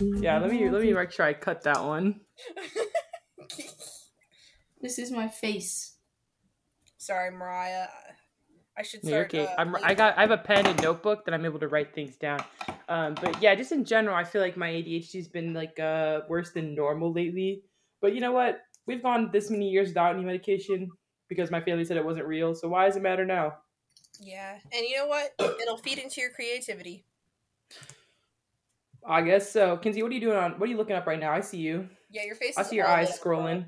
Yeah, let me let me make sure I cut that one. This is my face. Sorry, Mariah. I should No, you're okay. uh, I'm, I got I have a pen and notebook that I'm able to write things down. Um, but yeah, just in general, I feel like my ADHD's been like uh worse than normal lately. But you know what? We've gone this many years without any medication because my family said it wasn't real. So why does it matter now? Yeah, and you know what? It'll feed into your creativity. I guess so. Kinsey, what are you doing on? What are you looking up right now? I see you. Yeah, your face. I is see your eyes up. scrolling.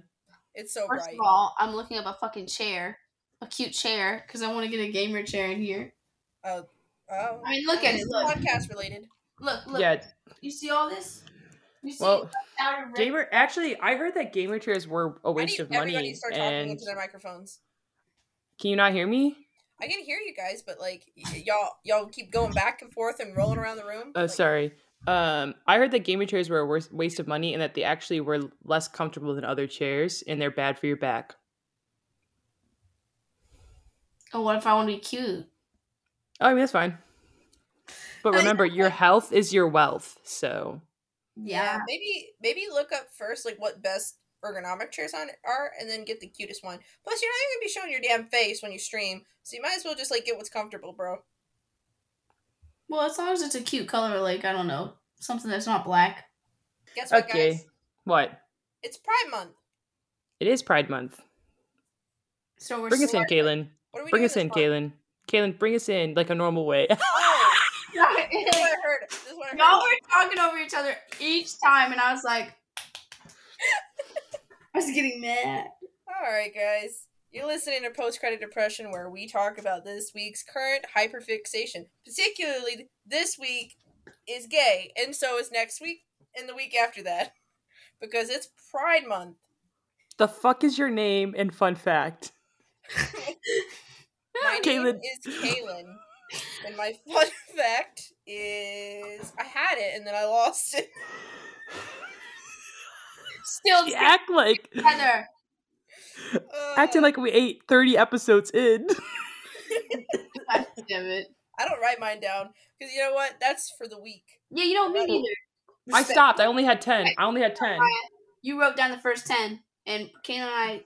It's so First bright. of all, I'm looking up a fucking chair, a cute chair, because I want to get a gamer chair in here. Oh, oh. I mean, look at it. it. is Look, podcast related. look, look. Yeah. You see all this? You see Well, red- gamer. Actually, I heard that gamer chairs were a waste need of everybody money. to start talking And into their microphones. can you not hear me? I can hear you guys, but like y- y'all, y'all keep going back and forth and rolling around the room. Oh, Like, sorry. Um, I heard that gamer chairs were a waste of money and that they actually were less comfortable than other chairs and they're bad for your back. Oh, what if I want to be cute? Oh, I mean, that's fine. But remember, your health is your wealth. So, Yeah, maybe maybe look up first like what best ergonomic chairs on are, and then get the cutest one. Plus, you're not even gonna be showing your damn face when you stream, so you might as well just like get what's comfortable, bro. Well, as long as it's a cute color, like I don't know, something that's not black. Guess what, okay. guys? What? It's Pride Month. It is Pride Month. So we're Bring us in, smart. Kaylin. What are we Bring doing us in, this month? Kaylin. Kaylin, bring us in like a normal way. Oh, this is I heard. This is what Y'all were talking over each other each time, and I was like, I was getting mad. All right, guys. You're listening to Post Credit Depression, where we talk about this week's current hyperfixation. Particularly, this week is gay, and so is next week and the week after that, because it's Pride Month. the fuck is your name and fun fact? My Kaylin. name is Kaylin, and my fun fact is I had it and then I lost it. Still act like together. Acting like we ate 30 episodes in. God damn it. I don't write mine down because you know what? That's for the week. Yeah, you don't me neither. I stopped. I only had 10. I only had 10. You wrote down the first ten, and Kane and I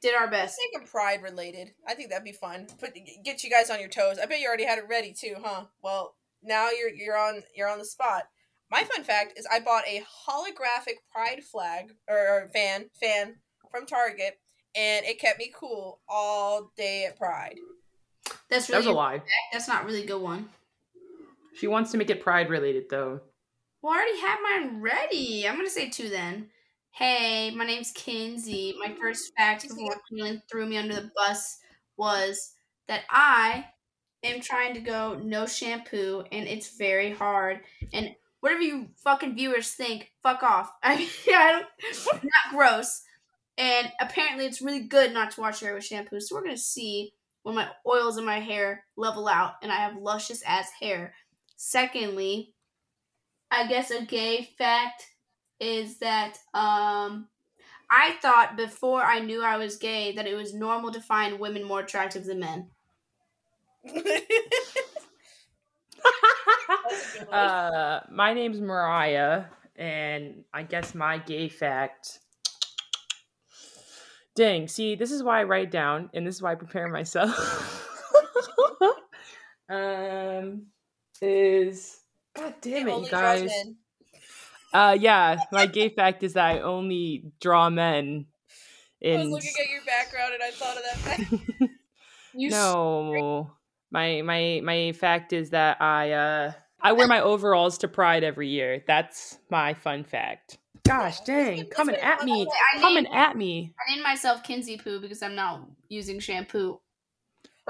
did our Let's best. make it pride related. I think that'd be fun. Put get you guys on your toes. I bet you already had it ready too, huh? Well, now you're you're on you're on the spot. My fun fact is I bought a holographic pride flag or, or fan fan from Target, and it kept me cool all day at Pride. That's That was a lie. that's not really a good one. She wants to make it pride related though. Well, I already have mine ready. I'm gonna say two then. Hey, my name's Kinsey. My first fact before Keelan threw me under the bus was that I am trying to go no shampoo, and it's very hard. And whatever you fucking viewers think, fuck off. I mean, I don't, not gross. And apparently, it's really good not to wash your hair with shampoo. So we're gonna see when my oils in my hair level out, and I have luscious ass hair. Secondly, I guess a gay fact is that um I thought before I knew I was gay that it was normal to find women more attractive than men. uh, my name's Mariah, and I guess my gay fact. Dang, see, this is why I write down, and this is why I prepare myself. um, is God damn it, you guys. Uh, yeah, my gay fact is that I only draw men. I was In looking at your background and I thought of that fact. No, my my my fact is that I uh I wear my overalls to Pride every year. That's my fun fact. Gosh dang, coming at me, I coming named, at me. I named myself Kinsey Poo because I'm not using shampoo.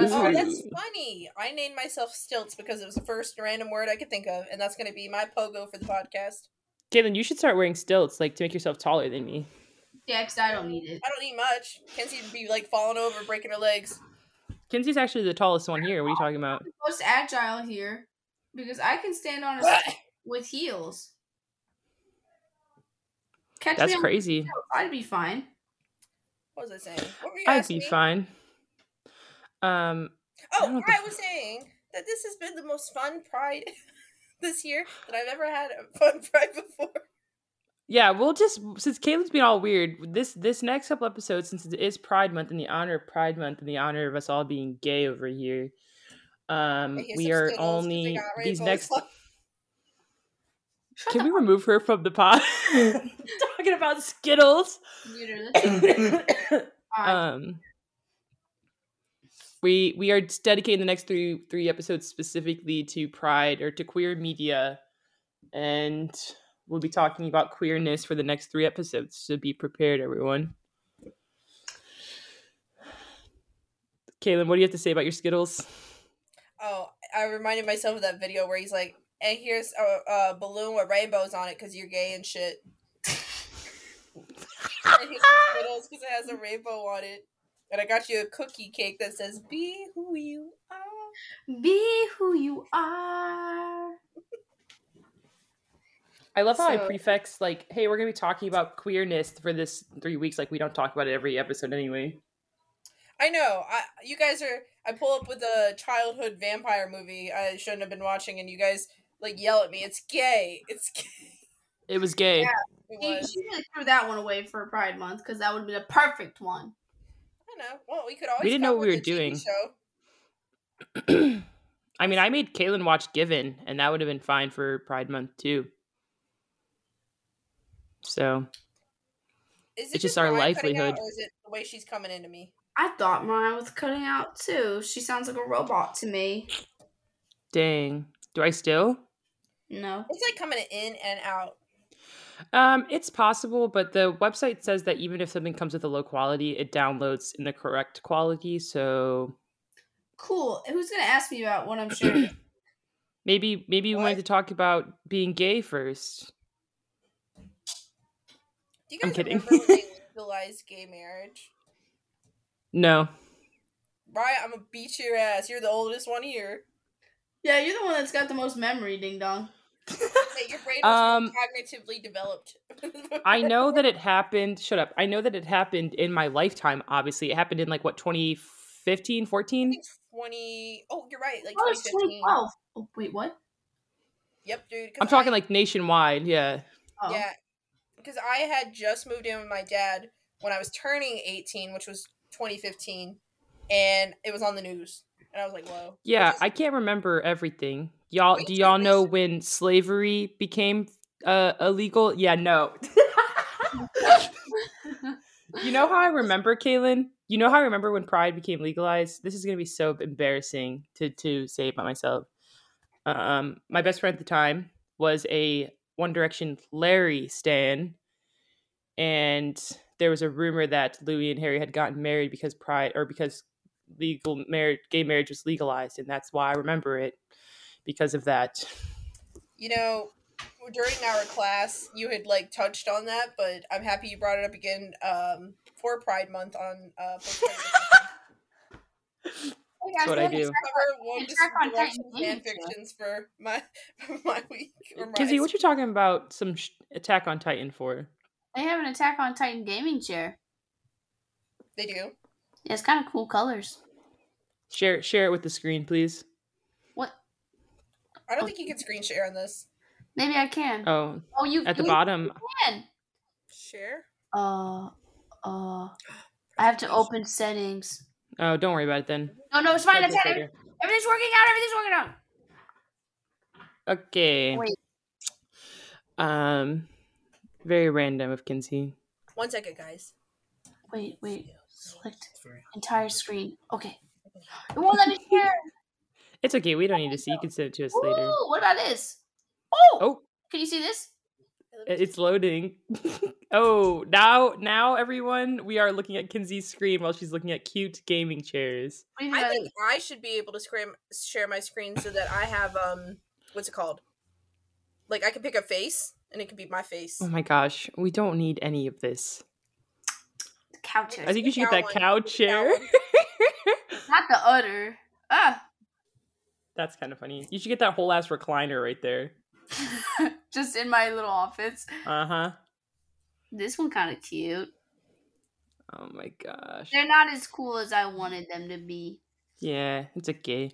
Ooh. Oh, that's funny. I named myself Stilts because it was the first random word I could think of, and that's going to be my pogo for the podcast. Galen, you should start wearing stilts, like to make yourself taller than me. Yeah, because I don't need it. I don't need much. Kinsey would be like falling over, breaking her legs. Kinsey's actually the tallest one here. What are you talking about? Most agile here because I can stand on a with heels. Catch That's me crazy. the I'd be fine. What was I saying? What were you I'd be me? fine. Um, Oh, don't I, what the was saying that this has been the most fun Pride this year that I've ever had a fun pride before. Yeah, we'll just since Caleb's been all weird. This this next couple episodes, since it is Pride Month in the honor of Pride Month in the honor of us all being gay over here, um, we are Skittles 'cause they only these rainbows next. On- Can we remove her from the pod? Talking about Skittles. Computer, that's Alright. um, we we are dedicating the next three three episodes specifically to Pride or to queer media, and we'll be talking about queerness for the next three episodes. So be prepared, everyone. Kaylin, what do you have to say about your Skittles? Oh, I reminded myself of that video where he's like, "And here's a, a balloon with rainbows on it because you're gay and shit." and here's some Skittles because it has a rainbow on it. And I got you a cookie cake that says "Be who you are." Be who you are. I love how I prefix like, "Hey, we're gonna be talking about queerness for this three weeks." Like we don't talk about it every episode anyway. I know. I you guys are. I pull up with a childhood vampire movie I shouldn't have been watching, and you guys like yell at me. It's gay. It's gay. It was gay. It She, was. she really threw that one away for Pride Month because that would have been a perfect one. I know. Well, we could always. We didn't know what we were doing. I mean, I made Kaylin watch Given, and that would have been fine for Pride Month too. So Is It's just our Mariah cutting out, livelihood. or is it the way she's coming into me? I thought Mariah was cutting out too. She sounds like a robot to me. dang, do I still? No. It's like coming in and out. Um, it's possible, but the website says that even if something comes with a low quality, it downloads in the correct quality. So Cool. Who's gonna ask me about what I'm sharing? maybe maybe we What? wanted to talk about being gay first. Do you I'm kidding. remember when they legalized gay marriage? No, Mariah, I'm gonna beat your ass. You're the oldest one here. yeah, you're the one that's got the most memory, ding dong. Hey, your brain was Um, cognitively developed. I know that it happened. Shut up. I know that it happened in my lifetime. Obviously, it happened in like what 2015, 14. 20. Oh, you're right. Like Oh, 2015. 2012. Oh, wait, what? Yep, dude. 'cause I'm talking I- like nationwide. Yeah. Oh. Yeah, because I had just moved in with my dad when I was turning 18, which was 2015, and it was on the news, and I was like, "Whoa." Yeah, is- I can't remember everything. Y'all, do y'all know when slavery became uh, illegal? Yeah, no. you know how I remember, Kaylin? You know how I remember when Pride became legalized? This is gonna be so embarrassing to to say about myself. Um, my best friend at the time was a One Direction Larry stan, and there was a rumor that Louis and Harry had gotten married because Pride or because legal marriage, gay marriage was legalized, and that's why I remember it because of that. you know, during our class, you had like touched on that, but I'm happy you brought it up again um, for Pride Month on uh, Post Credit That's what I look, do. it's cover one just Attack on direction Titan fan fictions for my for my week my Kizzy, what you talking about? Some sh- Attack on Titan for? They have an Attack on Titan gaming chair. they do. Yeah, it's kind of cool colors. Share share it with the screen, please. What? I don't think you can screen share on this. Maybe I can. Oh, oh, you at the you bottom. can. Share. Uh, uh, I have to open settings. Oh, don't worry about it then. No, no, it's fine. It's fine. Everything's working out. Everything's working out. Okay. Wait. Um, very random of Kinsey. One second, guys. Wait, wait. Select entire screen. Okay. It won't let me share. It's okay. We don't need to see. You can send it to us later. Ooh, what about this? Oh, Oh, can you see this? it's loading. oh, now now everyone, we are looking at Kinsey's screen while she's looking at cute gaming chairs. What do you think I think? I should be able to scram- share my screen so that I have um what's it called? Like I can pick a face and it can be my face. Oh my gosh, we don't need any of this. The couch I think you should get that one. cow Cow chair. Not the udder. Ah. That's kind of funny. You should get that whole ass recliner right there. Just in my little office. Uh huh. This one kind of cute. Oh my gosh. They're not as cool as I wanted them to be. Yeah, it's okay.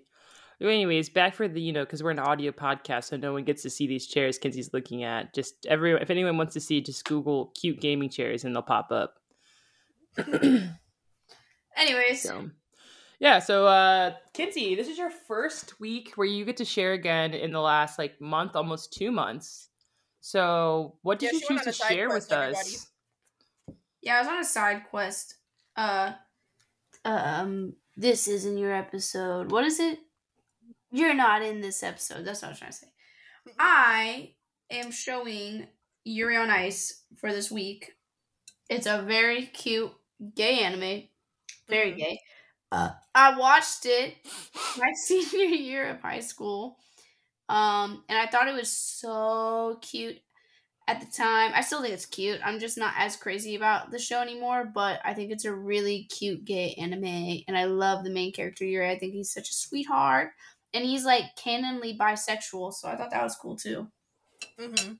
Anyways, back for the you know because we're an audio podcast, so no one gets to see these chairs Kinsey's looking at. Just every if anyone wants to see, just Google cute gaming chairs and they'll pop up. Anyways, So, yeah. So, uh, Kinsey, this is your first week where you get to share again in the last like month, almost two months. So, what did Yeah, you choose to share quest, with everybody. us? yeah, I was on a side quest. Uh, um, this isn't your episode. What is it? You're not in this episode. That's what I was trying to say. I am showing Yuri on Ice for this week. It's a very cute gay anime. Very Mhm. gay. Uh, I watched it my senior year of high school. Um, and I thought it was so cute at the time. I still think it's cute. I'm just not as crazy about the show anymore, but I think it's a really cute gay anime and I love the main character Yuri. I think he's such a sweetheart and he's like canonly bisexual, so I thought that was cool too. hmm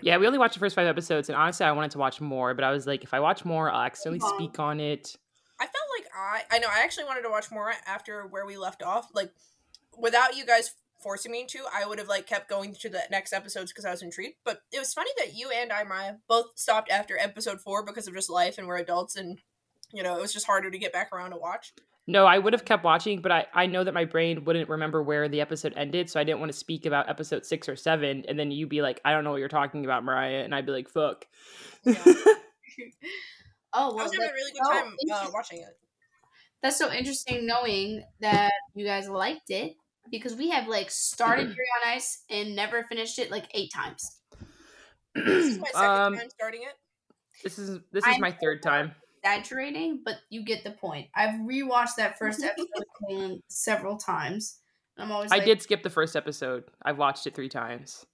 Yeah, we only watched the first five episodes, and honestly, I wanted to watch more, but I was like, if I watch more, I'll accidentally speak on it. I I I know I actually wanted to watch more after where we left off. Like without you guys forcing me to, I would have like kept going to the next episodes because I was intrigued. But it was funny that you and I, Maya, both stopped after episode four because of just life and we're adults and you know it was just harder to get back around to watch. No, I would have kept watching, but I, I know that my brain wouldn't remember where the episode ended, so I didn't want to speak about episode six or seven, and then you'd be like, I don't know what you're talking about, Mariah, and I'd be like, fuck. Yeah. Oh, I was having a really good oh, time uh, watching it. That's so interesting knowing that you guys liked it because we have like started Yuri on Ice and never finished it like eight times. This is my second um, time starting it. this is this is I my third time. Exaggerating, but you get the point. I've rewatched that first episode several times. I'm always I like, did skip the first episode. I've watched it three times.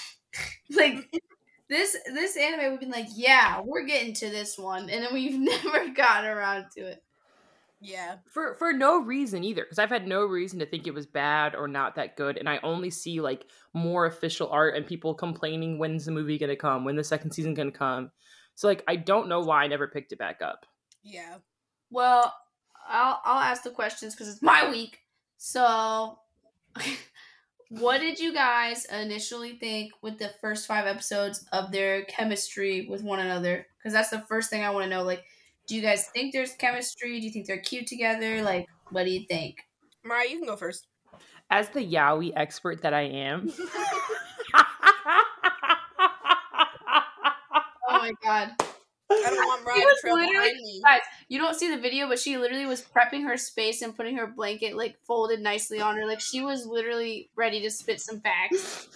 like this this anime we've been like, yeah, we're getting to this one, and then we've never gotten around to it. Yeah. For for no reason either, because I've had no reason to think it was bad or not that good, and I only see like more official art and people complaining when's the movie gonna come, when the second season gonna come. So like I don't know why I never picked it back up. Yeah. Well, I'll I'll ask the questions because it's my week. So, what did you guys initially think with the first five episodes of their chemistry with one another? Because that's the first thing I want to know. Like, do you guys think there's chemistry? Do you think they're cute together? Like, what do you think? Mariah, you can go first. As the yaoi expert that I am. Oh my god. I don't want Mariah to was literally- me. Guys, you don't see the video, but she literally was prepping her space and putting her blanket like folded nicely on her. Like she was literally ready to spit some facts.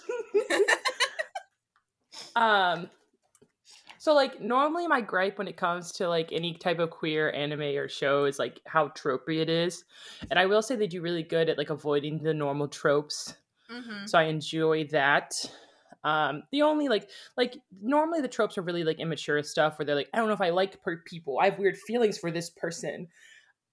um so like normally my gripe when it comes to like any type of queer anime or show is like how tropey it is and i will say they do really good at like avoiding the normal tropes hmm so i enjoy that. Um the only like like normally the tropes are really like immature stuff where they're like i don't know if i like per people. I have weird feelings for this person.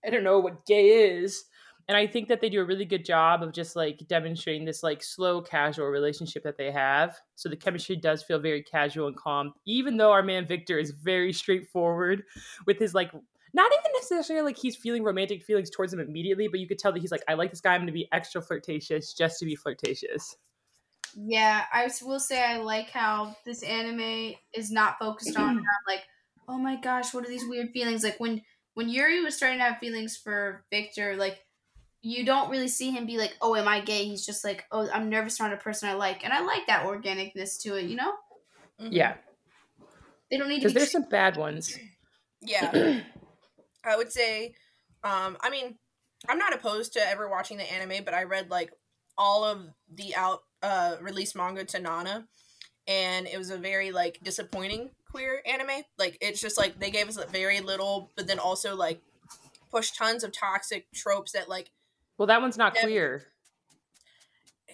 I don't know what gay is and i think that they do a really good job of just like demonstrating this like slow casual relationship that they have. So the chemistry does feel very casual and calm even though our man victor is very straightforward with his like not even necessarily like he's feeling romantic feelings towards him immediately but you could tell that he's like i like this guy. I'm gonna be extra flirtatious just to be flirtatious. Yeah, i will say I like how this anime is not focused on like, oh my gosh, what are these weird feelings? Like when when Yuri was starting to have feelings for Victor, like you don't really see him be like, oh, am I gay? He's just like, oh, I'm nervous around a person I like, and I like that organicness to it. You know, Mhm. yeah they don't need to because be. there's some bad ones Yeah. I would say, um, I mean, I'm not opposed to ever watching the anime, but I read like all of the out uh release manga to Nana, and it was a very like disappointing queer anime. Like it's just like they gave us very little, but then also like push tons of toxic tropes that like well that one's not Yeah. queer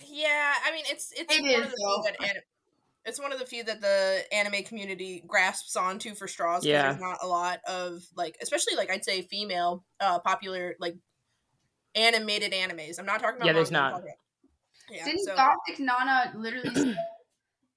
yeah, I mean it's it's It one is, of the few that anim- it's one of the few that the anime community grasps onto for straws because Yeah. there's not a lot of like especially like I'd say female uh popular like animated animes. I'm not talking about Yeah, there's not. Yeah, Didn't so Gothic Nana literally say,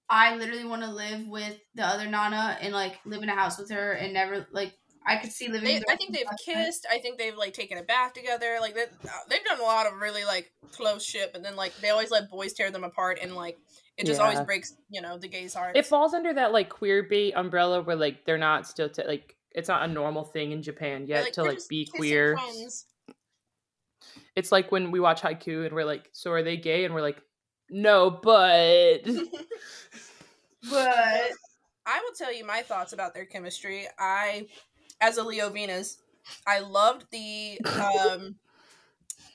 I literally want to live with the other Nana and like live in a house with her and never like I could see living. They, I think they've life like kissed. I think they've like taken a bath together. Like they, they've done a lot of really like close shit. But then like they always let boys tear them apart, and like it just always breaks you know the gays' hearts. It falls under that like queer bait umbrella where like they're not still t- like it's not a normal thing in Japan They're yet to like be queer. friends." It's like when we watch Haikyu and we're like, so are they gay? And we're like, no, but But I will tell you my thoughts about their chemistry. I, as a Leo Venus, I loved the um,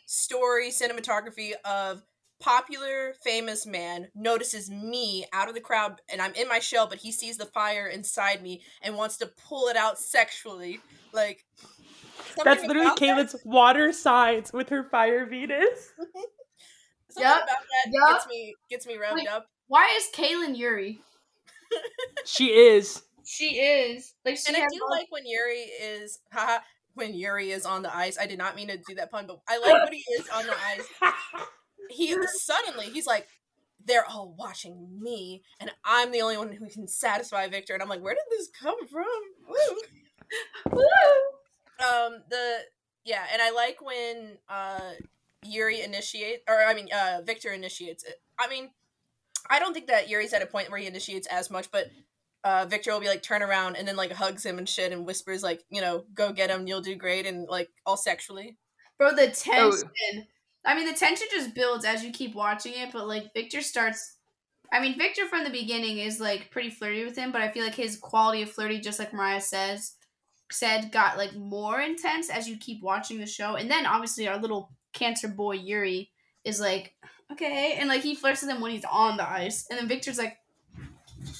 story cinematography of popular famous man notices me out of the crowd and I'm in my shell, but he sees the fire inside me and wants to pull it out sexually. Like that's literally about that- water signs with her fire Venus. Something Yup, about that yup. gets me gets me revved Wait. up. why is Kaylin Yuri? She is. She is like she And I do all- like when Yuri is haha when Yuri is on the ice. I did not mean to do that pun, but I like when he is on the ice. He suddenly he's like, they're all watching me, and I'm the only one who can satisfy Victor. And I'm like, where did this come from? Woo. Um, the yeah, and I like when uh Yuri initiate or I mean uh Victor initiates it. I mean, I don't think that Yuri's at a point where he initiates as much, but uh Victor will be like turn around and then like hugs him and shit and whispers like, you know, go get him, you'll do great and like all sexually. Bro, the tension. I mean, the tension just builds as you keep watching it, but like Victor starts. I mean, Victor from the beginning is like pretty flirty with him, but I feel like his quality of flirty, just like Mariah says, said, got like more intense as you keep watching the show. And then obviously our little cancer boy Yuri is like, okay, and like he flirts with him when he's on the ice, and then Victor's like,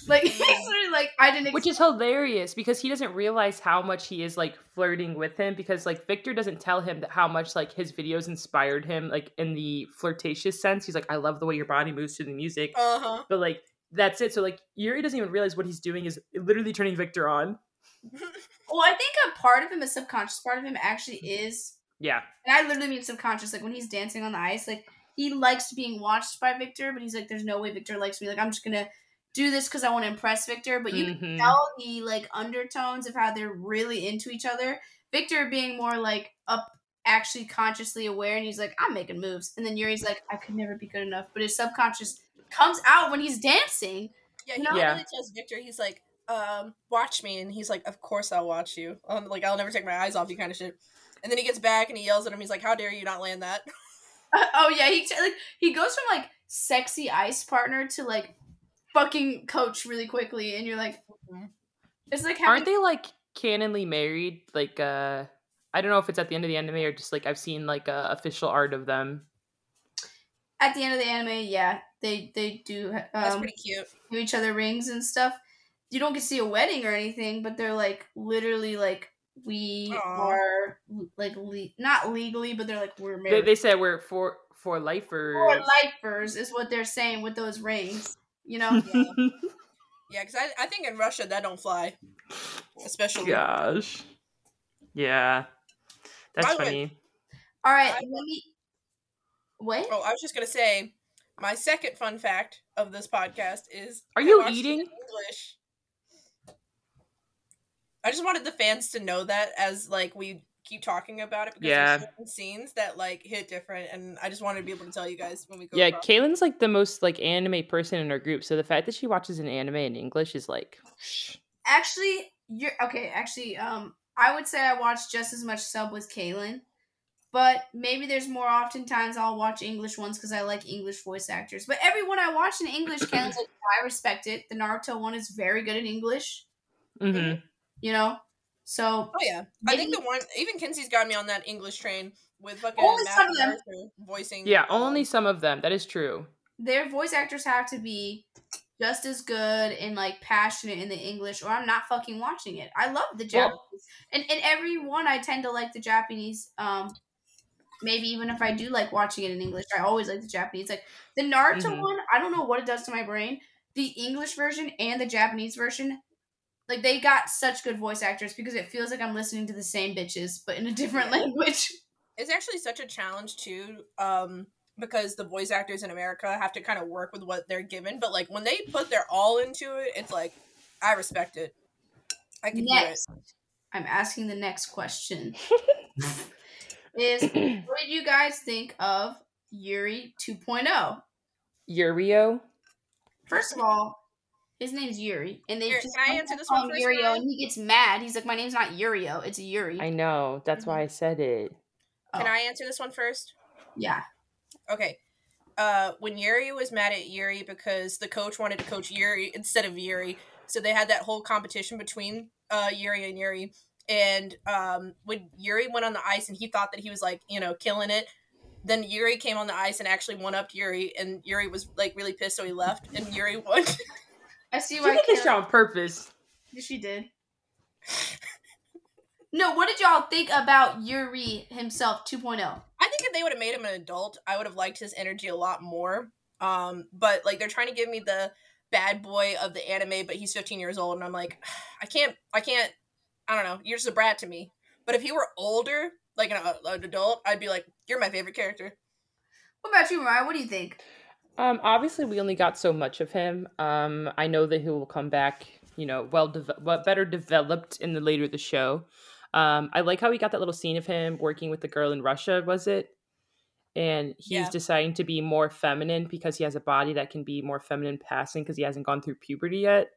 like he's literally like, I didn't. Which is hilarious because he doesn't realize how much he is like flirting with him because like Victor doesn't tell him that how much like his videos inspired him like in the flirtatious sense. He's like, I love the way your body moves to the music. Uh huh. But like that's it. So like Yuri doesn't even realize what he's doing is literally turning Victor on. well, I think a part of him, a subconscious part of him, actually is Yeah. And I literally mean subconscious. Like when he's dancing on the ice, like he likes being watched by Victor, but he's like, "There's no way Victor likes me. Like I'm just gonna do this because I want to impress Victor." But you Mhm. can tell the like undertones of how they're really into each other. Victor being more like up, actually consciously aware, and he's like, "I'm making moves," and then Yuri's like, "I could never be good enough," but his subconscious comes out when he's dancing. Yeah, he No. Yeah. literally tells Victor, he's like, um, watch me, and he's like, of course I'll watch you. Um, like I'll never take my eyes off you, kind of shit. And then he gets back and he yells at him. He's like, "How dare you not land that?" oh yeah, he like he goes from like sexy ice partner to like fucking coach really quickly, and you're like, Mhm. it's like Aren't having- they like canonly married? Like uh I don't know if it's at the end of the anime or just like I've seen like uh, official art of them. at the end of the anime, yeah, they they do That's um, pretty cute. give each other rings and stuff. You don't get to see a wedding or anything, but they're like literally like we Aw. are like le- not legally, but they're like we're They, married. they said we're for for lifers. Or lifers is what they're saying with those rings. You know, Yeah, because I, I think in Russia that don't fly, especially. Gosh. Yeah. That's By the way- funny. all right. I- Let me. What? Oh, I was just gonna say, my second fun fact of this podcast is: Are you watched eating? English? I just wanted the fans to know that as like we keep talking about it because Yeah. there's certain scenes that like hit different, and I just wanted to be able to tell you guys when we go. Yeah, across. Kaylin's like the most like anime person in our group, so the fact that she watches an anime in English is like Actually, you're okay. Actually, um, I would say I watch just as much sub with Kaylin, but maybe there's more oftentimes I'll watch English ones because I like English voice actors. But everyone I watch in English, Kaylin's like, I respect it. The Naruto one is very good in English, mhm. you know. So Oh yeah, I think the one even Kinsey's got me on that English train with fucking Only Matt some of them. Voicing. Yeah, only some of them. That is true. their voice actors have to be just as good and like passionate in the English, or I'm not fucking watching it. I love the Well- Japanese, and and every one I tend to like the Japanese. Um, maybe even if I do like watching it in English, I always like the Japanese. Like the Naruto Mhm. one, I don't know what it does to my brain. The English version and the Japanese version. Like they got such good voice actors because it feels like I'm listening to the same bitches but in a different Yeah. language. it's actually such a challenge too um because the voice actors in america have to kind of work with what they're given but like when they put their all into it it's like i respect it i can Next. hear it I'm asking the next question. is what did you guys think of Yuri 2.0? Yurio. First of all, his name's Yuri, and they Here, just can I answer this one call him Yurio, Ryan? and he gets mad. He's like, "My name's not Yurio, it's Yuri." I know. That's why I said it. Can Oh. I answer this one first? yeah, Okay. Uh, when Yuri was mad at Yuri because the coach wanted to coach Yuri instead of Yuri, so they had that whole competition between uh, Yuri and Yuri. And um, when Yuri went on the ice and he thought that he was like, you know, killing it, then Yuri came on the ice and actually won up Yuri, and Yuri was like really pissed, so he left, and Yuri won. I see You why. did this Kayla- on purpose. She did. No, what did y'all think about Yuri himself oh? 2.0? I think if they would have made him an adult, I would have liked his energy a lot more. Um, but like they're trying to give me the bad boy of the anime, but he's 15 years old, and I'm like, I can't, I can't, I don't know. You're just a brat to me. But if he were older, like an, an adult, I'd be like, you're my favorite character. What about you, Mariah? What do you think? Um, obviously, we only got so much of him. Um, I know that he will come back, you know, well, deve- well better developed in the later of the show. Um, I like how we got that little scene of him working with the girl in Russia. Was it? And he's Yeah. deciding to be more feminine because he has a body that can be more feminine passing because he hasn't gone through puberty yet.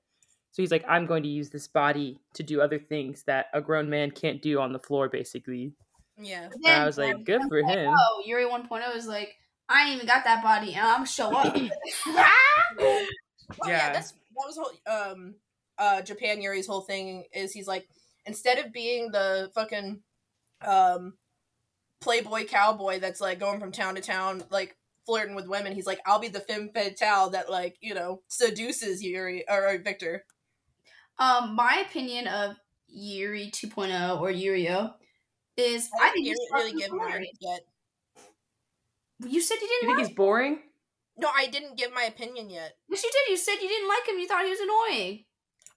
So he's like, I'm going to use this body to do other things that a grown man can't do on the floor, basically. Yeah. But And I was like, good for him. Oh, Yuri 1.0 is like, I ain't even got that body, and I'm gonna show up. Oh, yeah. Yeah. that's that was whole um uh Japan Yuri's whole thing is he's like instead of being the fucking um playboy cowboy that's like going from town to town like flirting with women, he's like I'll be the femme fatale that like, you know, seduces Yuri or, or Victor. um, my opinion of Yuri 2.0 or Yurio is I, I think didn't he's really fucking give mine yet. You said you You didn't You think like he's boring? No, I didn't give my opinion yet. Yes, you did. You said you didn't like him. You thought he was annoying.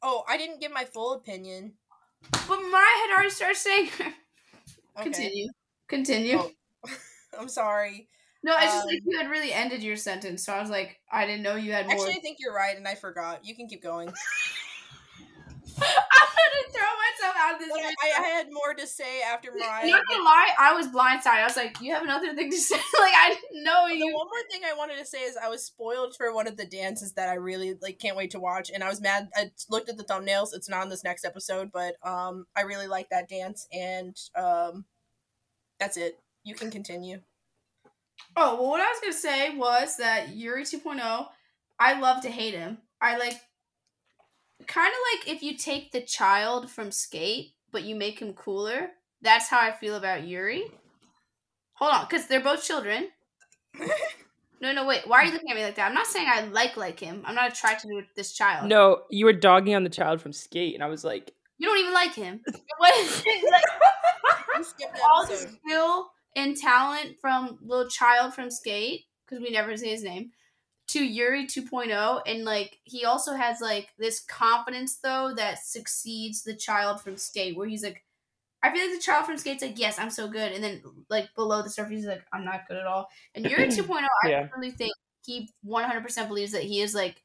Oh, I didn't give my full opinion. But Mariah had already started saying. Okay. Continue. Continue. Oh. I'm sorry. No, it's just like Um, you had really ended your sentence, so I was like, I didn't know you had more. Actually, I think you're right, and I forgot. You can keep going. I'm gonna throw myself out of this. I. I had more to say after Mariah. Not gonna lie, I was blindsided. I was like, "You have another thing to say?" like I didn't know The you. one more thing I wanted to say is I was spoiled for one of the dances that I really like can't wait to watch, and I was mad. I looked at the thumbnails; it's not in this next episode, but um, I really like that dance, and um, that's it. You can continue. Oh well, what I was gonna say was that Yuri 2.0, I love to hate him. I like, kind of like if you take the child from Skate, but you make him cooler. That's how I feel about Yuri. Hold on, because they're both children. No, no, wait. Why are you looking at me like that? I'm not saying I like like him. I'm not attracted to this child. No, you were dogging on the child from Skate, and I was like, you don't even like him. What is it? Like, You skipped the all the skill and talent from little child from Skate, because we never say his name, to Yuri 2.0. And like he also has like this confidence though that succeeds the child from Skate, where he's like, I feel like the child from Skate's like, yes, I'm so good, and then like below the surface, he's like, I'm not good at all. And Yuri 2.0, I Yeah. really think he 100% believes that he is like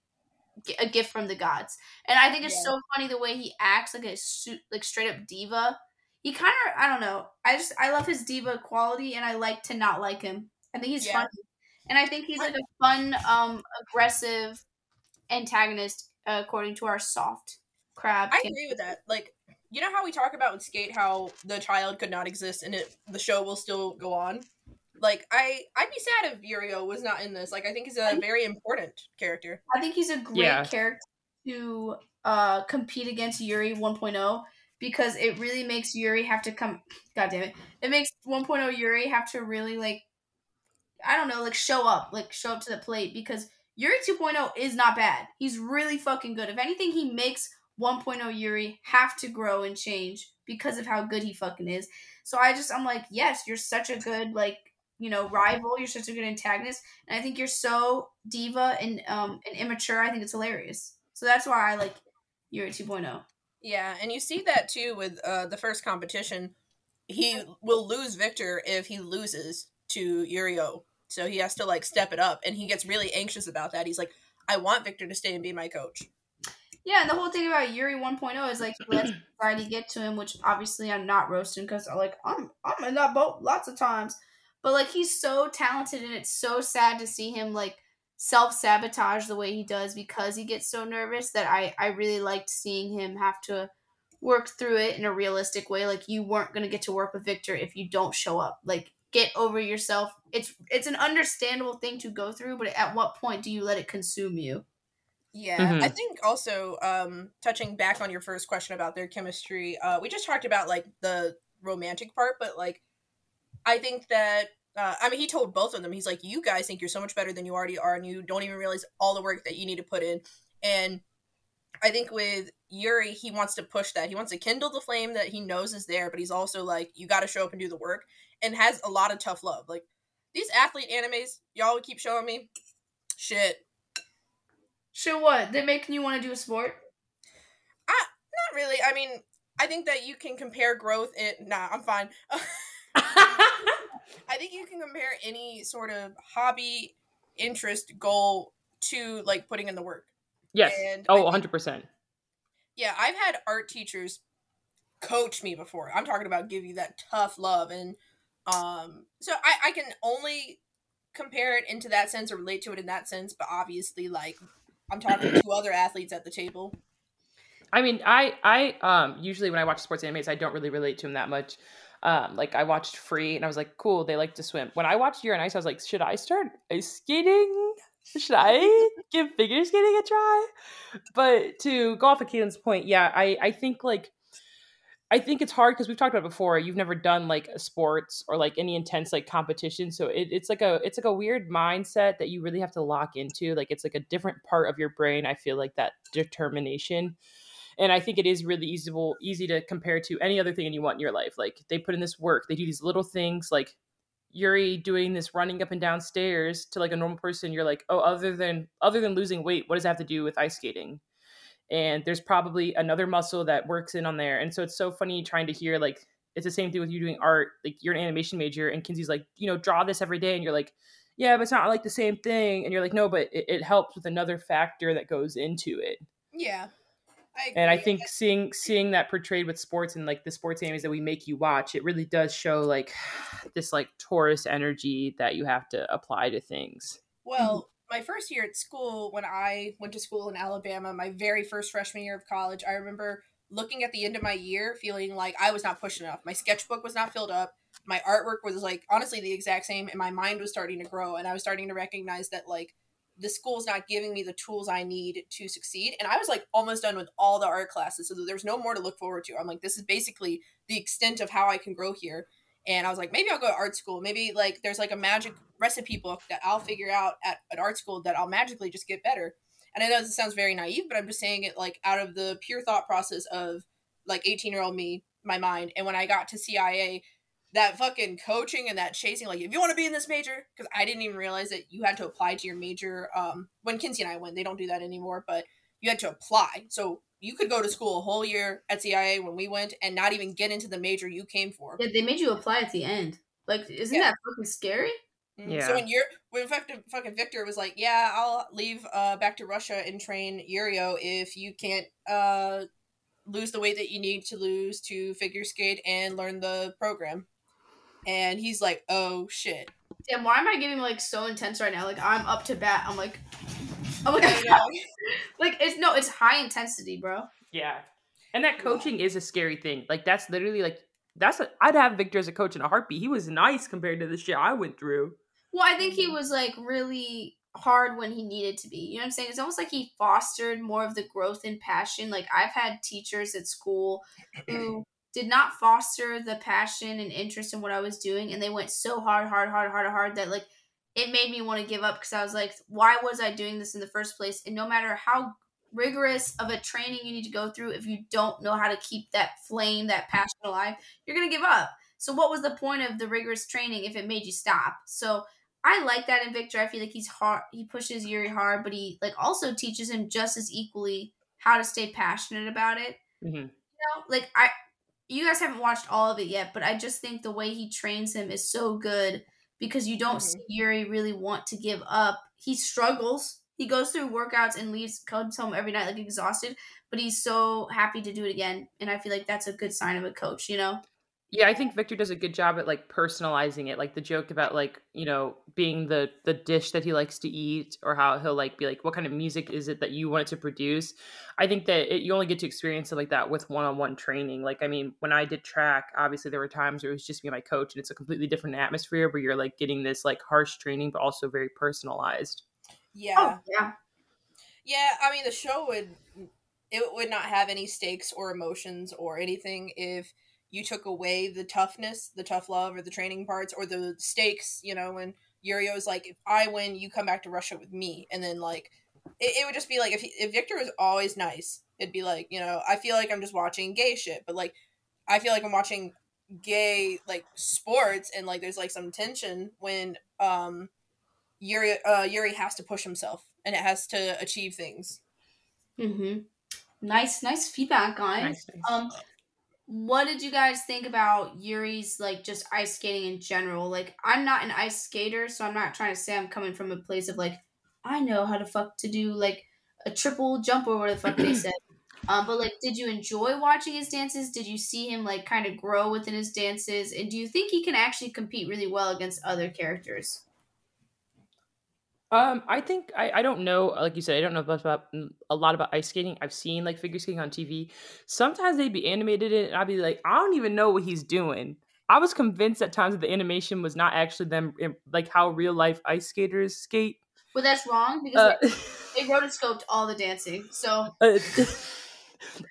a gift from the gods, and I think it's Yeah. so funny the way he acts like a su- like straight up diva. He kind of, I don't know. I just, I love his diva quality, and I like to not like him. I think he's Yeah. funny, and I think he's like a fun, um, aggressive antagonist, uh, according to our soft crab. I agree with that. Like, you know how we talk about in Skate how the child could not exist and it the show will still go on. Like, I I'd be sad if Yurio was not in this. Like, I think he's a very important character. I think he's a great Yeah. character to uh, compete against Yuri 1.0 because it really makes Yuri have to come. God damn it! It makes 1.0 Yuri have to really like, I don't know, like show up, like show up to the plate because Yuri 2.0 is not bad. He's really fucking good. If anything, he makes 1.0 Yuri have to grow and change because of how good he fucking is. So I just I'm like, yes, you're such a good like you know rival. You're such a good antagonist, and I think you're so diva and um and immature. I think it's hilarious. So that's why I like Yuri oh. 2.0. Yeah, and you see that too with uh, the first competition. He will lose Victor if he loses to Yurio. So he has to like step it up and he gets really anxious about that. He's like, I want Victor to stay and be my coach. Yeah, and the whole thing about Yuri 1.0 is like he lets society get to him, which obviously I'm not roasting because like I'm I'm in that boat lots of times. But like he's so talented and it's so sad to see him like self sabotage the way he does because he gets so nervous that I I really liked seeing him have to work through it in a realistic way. Like you weren't gonna get to work with Victor if you don't show up. Like get over yourself. It's it's an understandable thing to go through, but at what point do you let it consume you? Yeah, Mhm. I think also um touching back on your first question about their chemistry, uh we just talked about like the romantic part, but like I think that uh, I mean, he told both of them. He's like, "You guys think you're so much better than you already are, and you don't even realize all the work that you need to put in." And I think with Yuri, he wants to push that. He wants to kindle the flame that he knows is there, but he's also like, "You got to show up and do the work," and has a lot of tough love. Like these athlete animes, y'all keep showing me. Shit, Shit what? They're making you want to do a sport? I not really. I mean, I think that you can compare growth. In nah, I'm fine. I think you can compare any sort of hobby, interest, goal to like putting in the work. yes. And Oh, think- 100%. Yeah, I've had art teachers coach me before. I'm talking about give you that tough love, and um, so I I can only compare it into that sense or relate to it in that sense. But obviously, like I'm talking to other athletes at the table. I mean, I I um usually when I watch sports animes, I don't really relate to them that much. Um, like I watched Free, and I was like, cool, they like to swim. When I watched Yuri on Ice, I was like, should I start ice skating? Should I give figure skating a try? But to go off of Caitlin's point, yeah, I I think like I think it's hard because we've talked about before. You've never done like sports or like any intense like competition, so it, it's like a it's like a weird mindset that you really have to lock into. Like it's like a different part of your brain. I feel like that determination and I think it is really easy easy to compare to any other thing you want in your life. Like they put in this work, they do these little things like Yuri doing this running up and down stairs to like a normal person. You're like, oh, other than other than losing weight, what does that have to do with ice skating? And there's probably another muscle that works in on there. And so it's so funny trying to hear like it's the same thing with you doing art. Like you're an animation major, and Kinsey's like, you know, draw this every day, and you're like, yeah, but it's not like the same thing. And you're like, no, but it, it helps with another factor that goes into it Yeah, I and I think seeing seeing that portrayed with sports and like the sports animes that we make you watch, it really does show like this like Taurus energy that you have to apply to things. Well, my first year at school, when I went to school in Alabama, my very first freshman year of college, I remember looking at the end of my year feeling like I was not pushing enough. My sketchbook was not filled up. My artwork was like honestly the exact same, and my mind was starting to grow, and I was starting to recognize that like the school's not giving me the tools I need to succeed. And I was like almost done with all the art classes, so there's no more to look forward to. I'm like, this is basically the extent of how I can grow here. And I was like, maybe I'll go to art school. Maybe like there's like a magic recipe book that I'll figure out at an art school that I'll magically just get better. And I know this sounds very naive, but I'm just saying it like out of the pure thought process of like 18 year old me, my mind. And when I got to CIA, that fucking coaching and that chasing, like if you want to be in this major, because I didn't even realize that you had to apply to your major. Um, when Kinsey and I went, they don't do that anymore, but you had to apply. So you could go to school a whole year at CIA when we went and not even get into the major you came for. Yeah, they made you apply at the end. Like, isn't Yeah. that fucking scary? Mhm. Yeah. So when you're when fucking fucking Victor was like, "Yeah, I'll leave uh back to Russia and train Yurio if you can't uh lose the weight that you need to lose to figure skate and learn the program," and he's like, "Oh shit." Damn, why am I getting like so intense right now? Like I'm up to bat. I'm like, I'm like, I like it's no, it's high intensity, bro. Yeah, and that coaching is a scary thing. Like that's literally like that's a, I'd have Victor as a coach in a heartbeat. He was nice compared to the shit I went through. Well, I think he mm-hmm. was like really hard when he needed to be. You know what I'm saying? It's almost like he fostered more of the growth and passion. Like I've had teachers at school who did not foster the passion and interest in what I was doing, and they went so hard, hard, hard, hard, hard that like it made me want to give up because I was like, why was I doing this in the first place? And no matter how rigorous of a training you need to go through, if you don't know how to keep that flame, that passion alive, you're gonna give up. So what was the point of the rigorous training if it made you stop? So I like that in Victor. I feel like he's hard. He pushes Yuri hard, but he like also teaches him just as equally how to stay passionate about it. Mm-hmm. You know, like I, you guys haven't watched all of it yet, but I just think the way he trains him is so good because you don't Mhm. see Yuri really want to give up. He struggles. he goes through workouts and leaves comes home every night like exhausted, but he's so happy to do it again. And I feel like that's a good sign of a coach, you know? Yeah, I think Victor does a good job at like personalizing it. Like the joke about like, you know, being the the dish that he likes to eat or how he'll like be like what kind of music is it that you want it to produce. I think that it, you only get to experience it like that with one-on-one training. Like I mean, when I did track, obviously there were times where it was just me and my coach and it's a completely different atmosphere where you're like getting this like harsh training but also very personalized. Yeah. Oh, yeah. Yeah, I mean the show would it would not have any stakes or emotions or anything if you took away the toughness, the tough love, or the training parts, or the stakes. You know, when Yurio's like, "If I win, you come back to Russia with me," and then like, it, it would just be like if he, if Victor was always nice, it'd be like, you know, I feel like I'm just watching gay shit, but like, I feel like I'm watching gay like sports, and like there's like some tension when um Yuri uh Yuri has to push himself and it has to achieve things. Mm-hmm. Nice, nice feedback, guys. Nice, nice. Um, what did you guys think about Yuri's like just ice skating in general? Like, I'm not an ice skater, so I'm not trying to say I'm coming from a place of like I know how to fuck to do like a triple jump or whatever the fuck they said. Um, but like, did you enjoy watching his dances? Did you see him like kind of grow within his dances? And do you think he can actually compete really well against other characters? Um, I think I, I don't know, like you said, I don't know about, about a lot about ice skating. I've seen like figure skating on TV. Sometimes they'd be animated in, and I'd be like, I don't even know what he's doing. I was convinced at times that the animation was not actually them, like how real life ice skaters skate. Well, that's wrong because Uh, they, they rotoscoped all the dancing. So uh,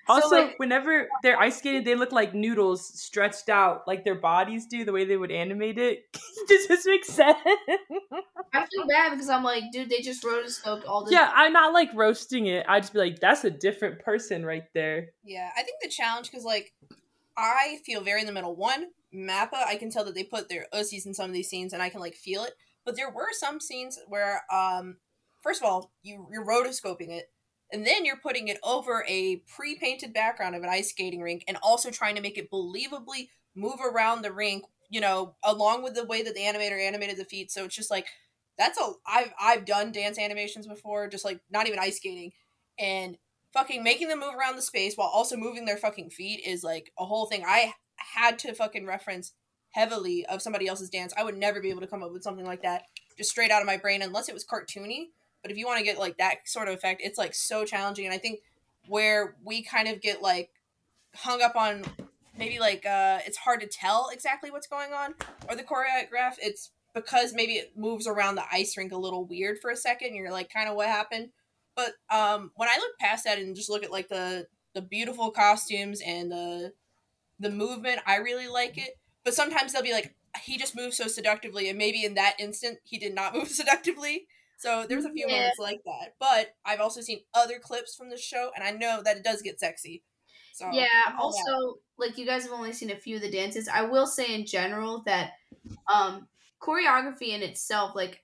also, like- whenever they're ice skating, they look like noodles stretched out, like their bodies do, the way they would animate it. Does this make sense? I feel bad because I'm like, dude, they just rotoscoped all the yeah, I'm not like roasting it. I just be like, that's a different person right there. Yeah, I think the challenge because like I feel very in the middle. One Mappa, I can tell that they put their ussies in some of these scenes, and I can like feel it. But there were some scenes where, um, first of all, you you're rotoscoping it, and then you're putting it over a pre-painted background of an ice skating rink, and also trying to make it believably move around the rink. You know, along with the way that the animator animated the feet. So it's just like that's a I've I've done dance animations before, just like not even ice skating, and fucking making them move around the space while also moving their fucking feet is like a whole thing. I had to fucking reference heavily of somebody else's dance. I would never be able to come up with something like that just straight out of my brain unless it was cartoony. But if you want to get like that sort of effect, it's like so challenging. And I think where we kind of get like hung up on maybe like uh it's hard to tell exactly what's going on or the choreograph, it's because maybe it moves around the ice rink a little weird for a second. You're like, kind of what happened. But um, when I look past that and just look at like the the beautiful costumes and the the movement, I really like it. But sometimes they'll be like, he just moves so seductively, and maybe in that instant he did not move seductively. So there's a few Yeah. moments like that. But I've also seen other clips from the show, and I know that it does get sexy. So Yeah, I'm that. also like you guys have only seen a few of the dances. I will say in general that um choreography in itself, like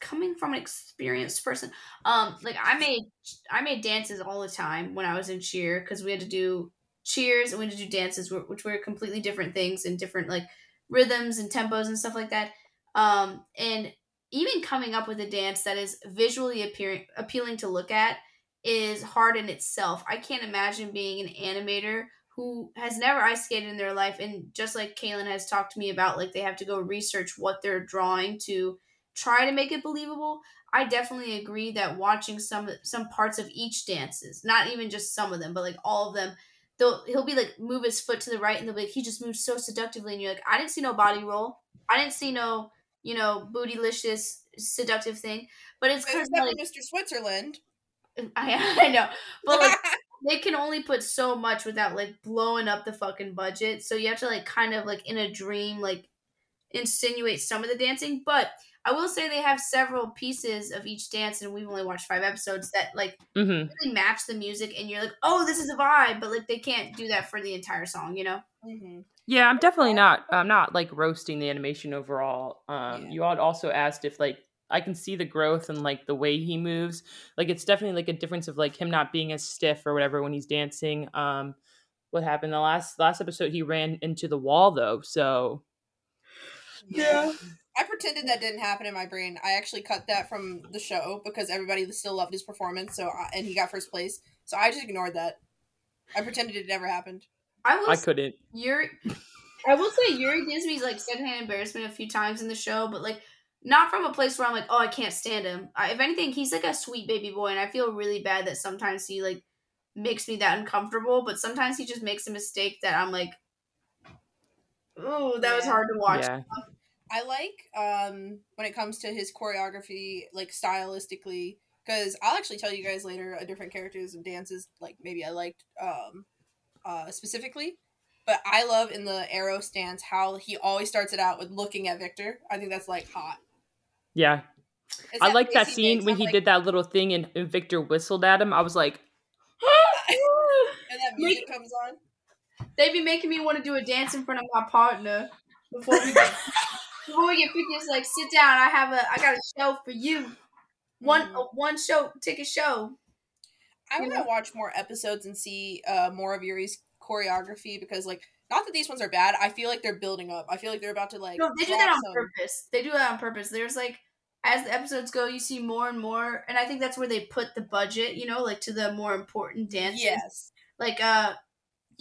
coming from an experienced person, um, like I made I made dances all the time when I was in cheer because we had to do cheers and we had to do dances which were completely different things and different like rhythms and tempos and stuff like that. Um, and even coming up with a dance that is visually appearing appealing to look at is hard in itself. I can't imagine being an animator who has never ice skated in their life and just like Kaylin has talked to me about like they have to go research what they're drawing to try to make it believable. I definitely agree that watching some some parts of each dances, not even just some of them, but like all of them, they'll he'll be like move his foot to the right and they'll be like he just moves so seductively and you're like I didn't see no body roll. I didn't see no, you know, bootylicious seductive thing. But it's because Except like Mr. Switzerland. Uh, I, I know. But like they can only put so much without like blowing up the fucking budget. So you have to like kind of like in a dream like insinuate some of the dancing. But I will say they have several pieces of each dance, and we've only watched five episodes that like hmm really match the music, and you're like, oh, this is a vibe. But like they can't do that for the entire song, you know? hmm Yeah, I'm definitely not. I'm not like roasting the animation overall. Um, Yeah. you all also asked if like I can see the growth and like the way he moves. Like it's definitely like a difference of like him not being as stiff or whatever when he's dancing. Um, what happened the last last episode? He ran into the wall though, so Yeah. I pretended that didn't happen in my brain. I actually cut that from the show because everybody still loved his performance. So I, and he got first place. So I just ignored that. I pretended it never happened. I will I s- couldn't. Yuri. I will say Yuri gives me like secondhand embarrassment a few times in the show, but like not from a place where I'm like, oh, I can't stand him. I, if anything, he's like a sweet baby boy, and I feel really bad that sometimes he like makes me that uncomfortable. But sometimes he just makes a mistake that I'm like, ooh, that was hard to watch. Yeah. I like um when it comes to his choreography, like stylistically, because I'll actually tell you guys later a different characters and dances like maybe I liked um uh specifically. But I love in the Eros dance how he always starts it out with looking at Victor. I think that's like hot. Yeah. I like that scene when he like- did that little thing and, and Victor whistled at him. I was like, and that music comes on. They be making me want to do a dance in front of my partner before we get before we get freaky. It's like sit down. I have a I got a show for you. One uh, one show ticket show. I want to watch more episodes and see uh, more of Yuri's choreography because, like, not that these ones are bad. I feel like they're building up. I feel like they're about to like. No, they do that on some- purpose. They do that on purpose. There's like as the episodes go, you see more and more, and I think that's where they put the budget. You know, like to the more important dances. Yes. Like uh,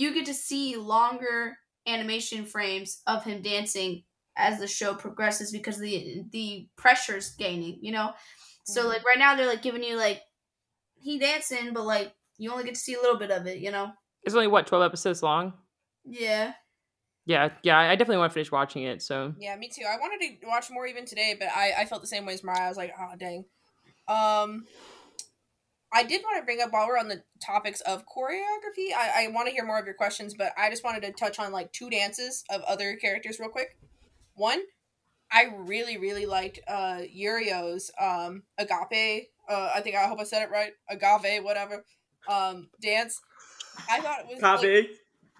you get to see longer animation frames of him dancing as the show progresses because the the pressure's gaining. You know, so Mhm. like right now they're like giving you like he dancing, but like you only get to see a little bit of it. You know. it's only what, 12 episodes long? Yeah. Yeah. Yeah. I definitely want to finish watching it. So, Yeah, me too. I wanted to watch more even today, but I, I felt the same way as Mariah. I was like, oh dang. Um, I did want to bring up while we're on the topics of choreography. I, I want to hear more of your questions, but I just wanted to touch on like two dances of other characters real quick. One, I really really liked uh Yurio's um agape. Uh, I think I hope I said it right. Agave, whatever. Um, dance. I thought it was like,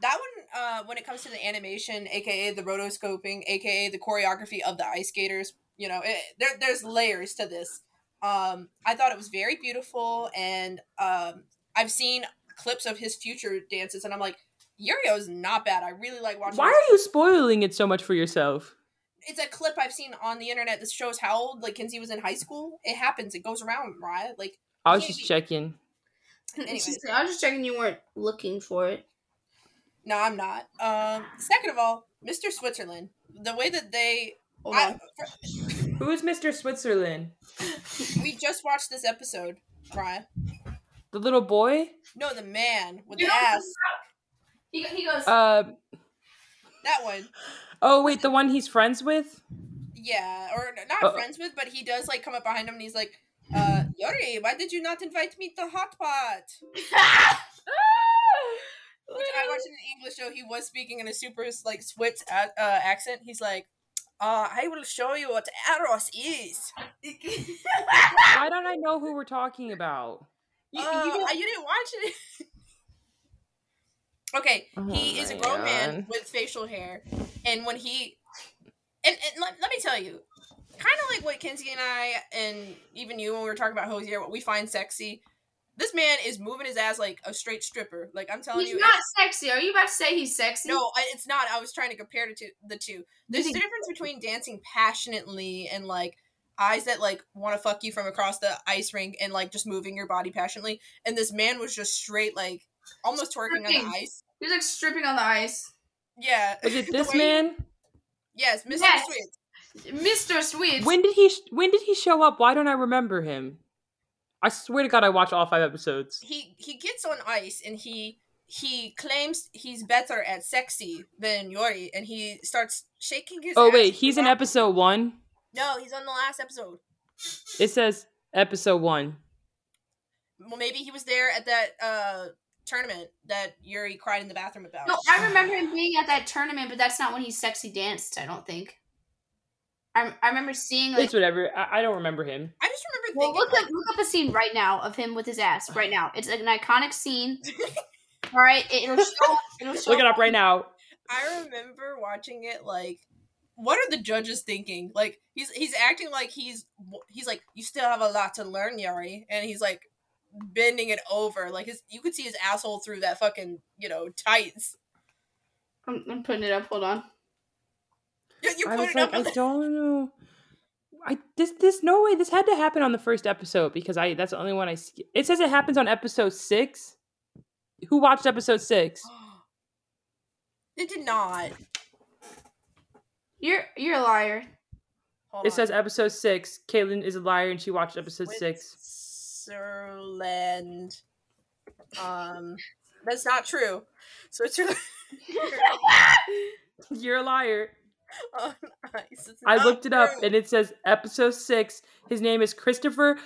that one uh when it comes to the animation aka the rotoscoping aka the choreography of the ice skaters you know it, there, there's layers to this um i thought it was very beautiful and um i've seen clips of his future dances and i'm like Yurio is not bad i really like watching why are you spoiling it so much for yourself? it's a clip i've seen on the internet that shows how old like kinsey was in high school it happens it goes around right like I was just you- checking. Anyways. I was just checking you weren't looking for it. no i'm not um second of all mr switzerland the way that they Hold I, on. Who's Mr. Switzerland? we just watched this episode Mariah. The little boy? No, the man with You the ass. He, he goes. Uh, That one. oh, wait, the one he's friends with? Yeah, or not Uh-oh. friends with, but he does like come up behind him and he's like, uh, Yori, why did you not invite me to Hot Pot? Which I watched in an English show. He was speaking in a super like Swiss a- uh, accent. He's like, uh, I will show you what Eros is. Why don't I know who we're talking about? You- Uh, you you didn't watch it. okay, he Oh is a grown man with facial hair, and when he, and, and let, let me tell you, kind of like what Kinsey and I, and even you, when we were talking about Hozier, what we find sexy. This man is moving his ass like a straight stripper. Like I'm telling He's you, he's not sexy. Are you about to say he's sexy? no, it's not. I was trying to compare the two. The two. There's a difference between dancing passionately and like eyes that like want to fuck you from across the ice rink and like just moving your body passionately. And this man was just straight like almost twerking on the ice. He was like stripping on the ice. Yeah. Was it this man? Yes, Mr. Yes. Sweet. Mr. Sweet. When did he sh- when did he show up? Why don't I remember him? I swear to God, I watched all five episodes. He he gets on ice and he he claims he's better at sexy than Yori, and he starts shaking his. Oh ass wait, he's in around. episode one. No, he's on the last episode. It says episode one. Well, maybe he was there at that uh tournament that Yuri cried in the bathroom about. No, I remember him being at that tournament, but that's not when he sexy danced. I don't think. I, I remember seeing like. It's whatever. I, I don't remember him. I just remember Well, look like, up look up a scene right now of him with his ass right now. It's an iconic scene. All right, it, will show. It'll show. Look it up right now. I remember watching it like what are the judges thinking? Like he's he's acting like he's he's like you still have a lot to learn, Yari, and he's like bending it over like his you could see his asshole through that fucking, you know, tights. I'm, I'm putting it up. Hold on. You, you I was it like, up I don't know. I this this no way this had to happen on the first episode because I that's the only one I see. It says it happens on episode six. Who watched episode six? It did not. You're you're a liar. Hold It on. says episode six. Caitlin is a liar and she watched episode six. Switzerland. Um, that's not true. Switzerland You're a liar. on ice. I not looked it up and it says episode six. His name is Christopher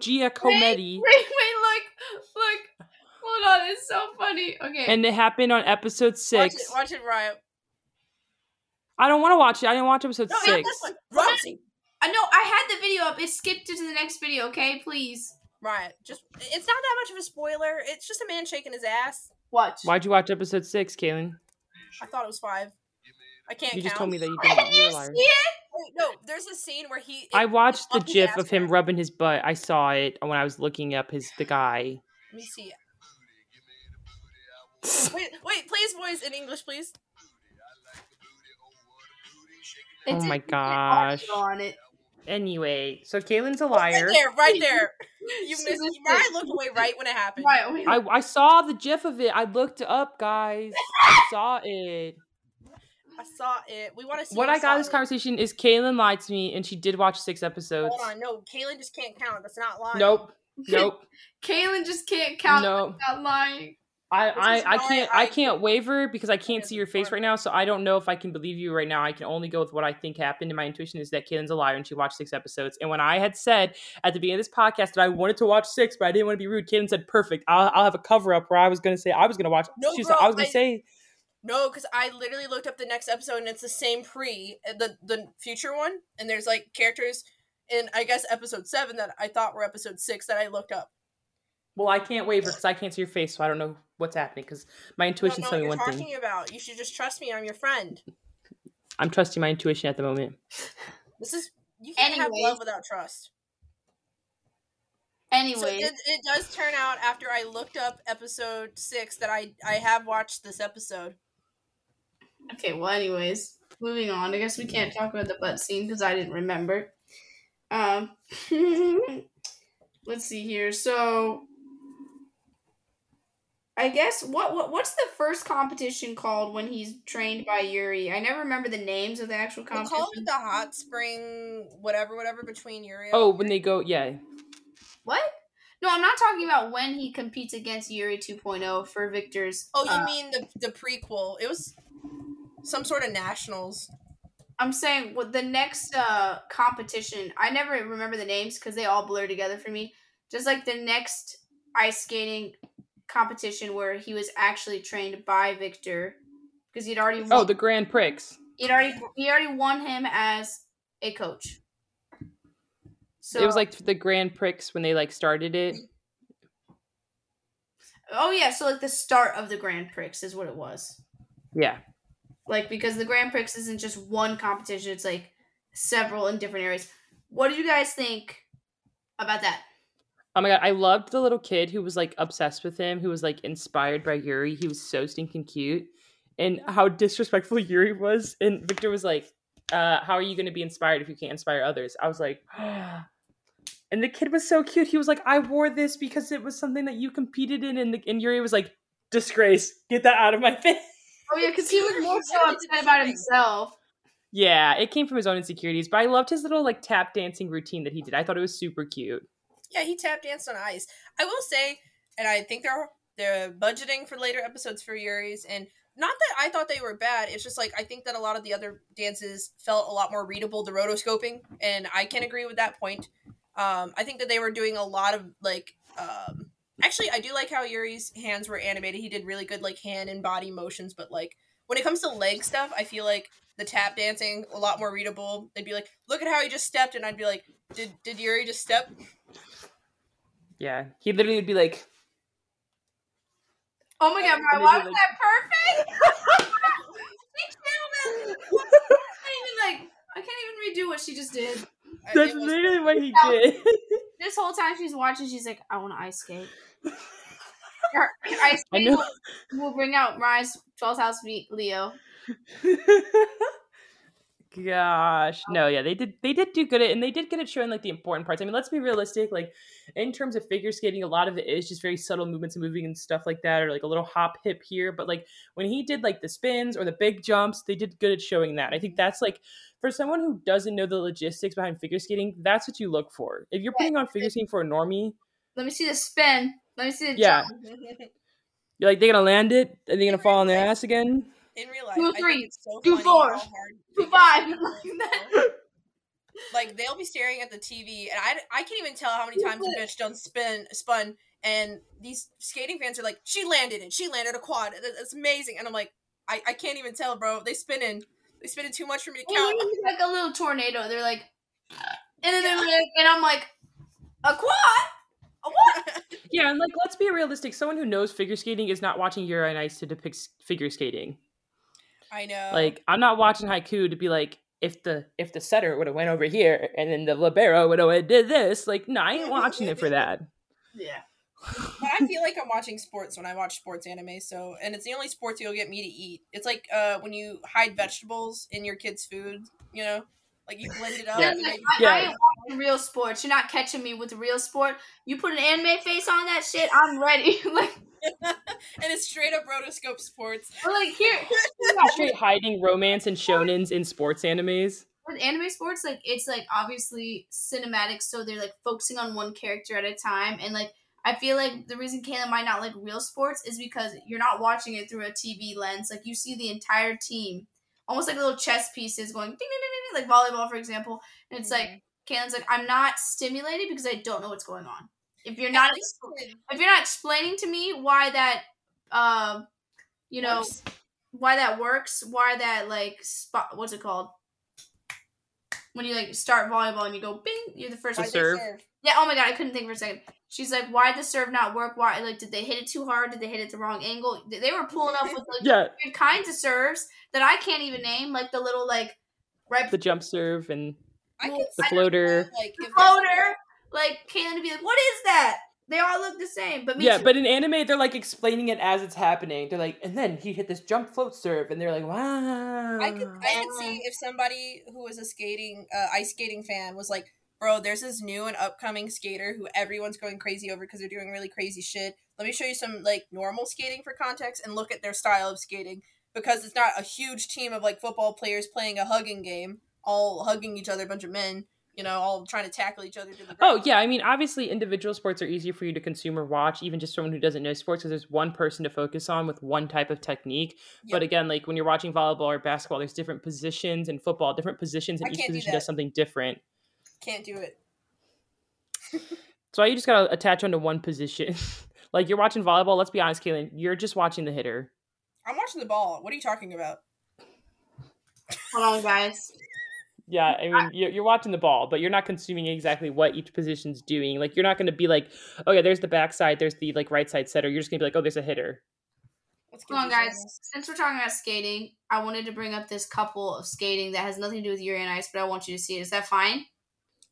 Giacometti. Wait, wait, look, look. Hold on, it's so funny. Okay. And it happened on episode Watch six. it, watch it, Riot. I don't want to watch it. I didn't watch episode No, not six. this one. Roxy. I know I had the video up. It skipped it to the next video. Okay, please Riot. Just it's not that much of a spoiler. It's just a man shaking his ass. watch. Why'd you watch episode six, Kaylin? I thought it was five. I can't You just told me that you Did didn't. You're you see it? Wait, no, there's a scene where he. I watched the gif of him rubbing his butt. I saw it when I was looking up his the guy. Let me see. Wait, wait, please, boys, in English, please. It Oh my gosh. On it. Anyway, so Kaylin's a liar. Right there, right there. You She missed. missed I looked away right when it happened. Right. Wait, I, I saw the gif of it. I looked up, guys. I saw it. I saw it. We want to see. What I got saw out of this it. conversation is Kaylin lied to me and she did watch six episodes. Hold on, no, Kaylin just can't count. That's not lying. Nope. Nope. Kaylin just can't count. No. not lying. I, I, I can't I I- can't waver because I can't see your face right now, so I don't know if I can believe you right now. I can only go with what I think happened, and my intuition is that Kaylin's a liar and she watched six episodes. And when I had said at the beginning of this podcast that I wanted to watch six, but I didn't want to be rude, Kaylin said, "Perfect. I'll, I'll have a cover up where I was going to say I was going to watch." No, she was, bro, I was going to say, No, because I literally looked up the next episode and it's the same pre uh, the the future one, and there's like characters in I guess episode seven that I thought were episode six that I looked up. "Well, I can't waver because I can't see your face, so I don't know what's happening." Because my You don't intuition's know what telling me you're one talking thing. about. You should just trust me. I'm your friend. I'm trusting my intuition at the moment. This is you can't have love without trust. Anyway, So it, it does turn out after I looked up episode six that I I have watched this episode. Okay. Well, anyways, moving on. I guess we can't talk about the butt scene because I didn't remember. Um, let's see here. So, I guess what what what's the first competition called when he's trained by Yuri? I never remember the names of the actual We competition. call it the hot spring whatever whatever between Yuri. And Oh, when they go, yeah, What? No, I'm not talking about when he competes against Yuri 2.0 for Victor's. Oh, you uh, mean the the prequel? It was some sort of nationals. I'm saying with the next uh competition. I never remember the names because they all blur together for me. Just like the next ice skating competition where he was actually trained by Victor because he'd already won, oh, the Grand Prix. he'd already he already won him as a coach. So it was like the Grand Prix when they like started it. oh yeah, so like the start of the Grand Prix is what it was. Yeah. Like because the Grand Prix isn't just one competition; it's like several in different areas. What do you guys think about that? Oh my god, I loved the little kid who was like obsessed with him, who was like inspired by Yuri. He was so stinking cute. And how disrespectful Yuri was. And Victor was like, uh, how are you gonna be inspired if you can't inspire others? I was like, and the kid was so cute. He was like, I wore this because it was something that you competed in, and, the, and Yuri was like, disgrace, get that out of my face. Oh yeah, because he was more so upset about himself. Yeah, it came from his own insecurities, but I loved his little like tap dancing routine that he did. I thought it was super cute. Yeah, he tap danced on ice. I will say, and I think they're they're budgeting for later episodes for Yuri's, and not that I thought they were bad. It's just like I think that a lot of the other dances felt a lot more readable. The rotoscoping, and I can agree with that point. Um, I think that they were doing a lot of like. Um, actually, I do like how Yuri's hands were animated. He did really good like hand and body motions, but like when it comes to leg stuff, I feel like the tap dancing a lot more readable. They'd be like, "Look at how he just stepped," and I'd be like, "Did did Yuri just step?" Yeah, he literally would be like, Oh my god, And Brian, why was like- that perfect? she killed him. I can't even like I can't even redo what she just did. That's literally what he No. did. This whole time she's watching, she's like, I want to ice skate. Ice I will, will bring out Rise 12th House Leo. gosh. No, yeah, they did they did do good at and they did get it showing like the important parts. I mean, let's be realistic, like in terms of figure skating, a lot of it is just very subtle movements and moving and stuff like that, or like a little hop hip here. But like when he did like the spins or the big jumps, they did good at showing that. I think that's like for someone who doesn't know the logistics behind figure skating, that's what you look for. If you're putting on figure skating for a normie, Let me see the spin. Let me see the Yeah. jump. you're like they're gonna land it and they're gonna fall on their ass again. In real life, Do I think three, so do funny four, how hard do figure five. skaters Like they'll be staring at the TV, and I, I can't even tell how many times the bitch done spin spun, and these skating fans are like, she landed it, she landed a quad, it's amazing, and I'm like, I, I can't even tell, bro. They spinning, they spinning too much for me to count. It's like a little tornado. They're like, and then they're like, and I'm like, a quad? What? Yeah, and like let's be realistic. Someone who knows figure skating is not watching Yuri on Ice to depict figure skating. I know. Like I'm not watching Haikyu to be like if the if the setter would have went over here and then the libero would have did this. Like no, I ain't watching it for that. Yeah. but I feel like I'm watching sports when I watch sports anime. So, and it's the only sports you'll get me to eat. It's like uh when you hide vegetables in your kid's food. You know, like you blend it up. Yeah. Like, then- I, Yeah. I ain't watching real sports. You're not catching me with real sport. You put an anime face on that shit, I'm ready. like, and it's straight up rotoscope sports. or like here, Straight hiding romance and shonens in sports animes. with anime sports, like it's like obviously cinematic, so they're like focusing on one character at a time, and like I feel like the reason Kayla might not like real sports is because you're not watching it through a TV lens. Like you see the entire team, almost like little chess pieces going ding ding ding ding, like volleyball, for example. And it's like Kayla's like, I'm not stimulated because I don't know what's going on. If you're not At least with if you're not explaining to me why that um you know works. why that works why that like spot what's it called when you like start volleyball and you go bing you're the first The Why serve. yeah oh my god i couldn't think for a second she's like why did the serve not work why like did they hit it too hard did they hit it the wrong angle They- they were pulling up with like Yeah, weird kinds of serves that i can't even name like the little like right the jump serve and I well, the see, floater. like if floater like Caitlin to be like what is that they all look the same but me Yeah, too. but in anime they're like explaining it as it's happening. They're like, and then he hit this jump float serve, and they're like, wow. I could I could see if somebody who was a skating uh, ice skating fan was like, bro, there's this new and upcoming skater who everyone's going crazy over because they're doing really crazy shit. Let me show you some like normal skating for context and look at their style of skating because it's not a huge team of like football players playing a hugging game, all hugging each other, a bunch of men, you know, all trying to tackle each other to the Oh yeah, I mean, obviously, individual sports are easier for you to consume or watch, even just someone who doesn't know sports, because there's one person to focus on with one type of technique. But again, like when you're watching volleyball or basketball, there's different positions in football, different positions, I and each can't do position does something different. Can't do it. So you just gotta attach onto one position. like you're watching volleyball. Let's be honest, Kaylin, you're just watching the hitter. I'm watching the ball. What are you talking about? hold on guys Yeah, I mean, you're, you're watching the ball, but you're not consuming exactly what each position's doing. Like, you're not going to be like, oh, okay, there's the backside, there's the like right side setter. You're just going to be like, oh, there's a hitter. Let's get Hold on, guys. shows. Since we're talking about skating, I wanted to bring up this couple of skating that has nothing to do with Yuri and Ice, but I want you to see it. Is that fine?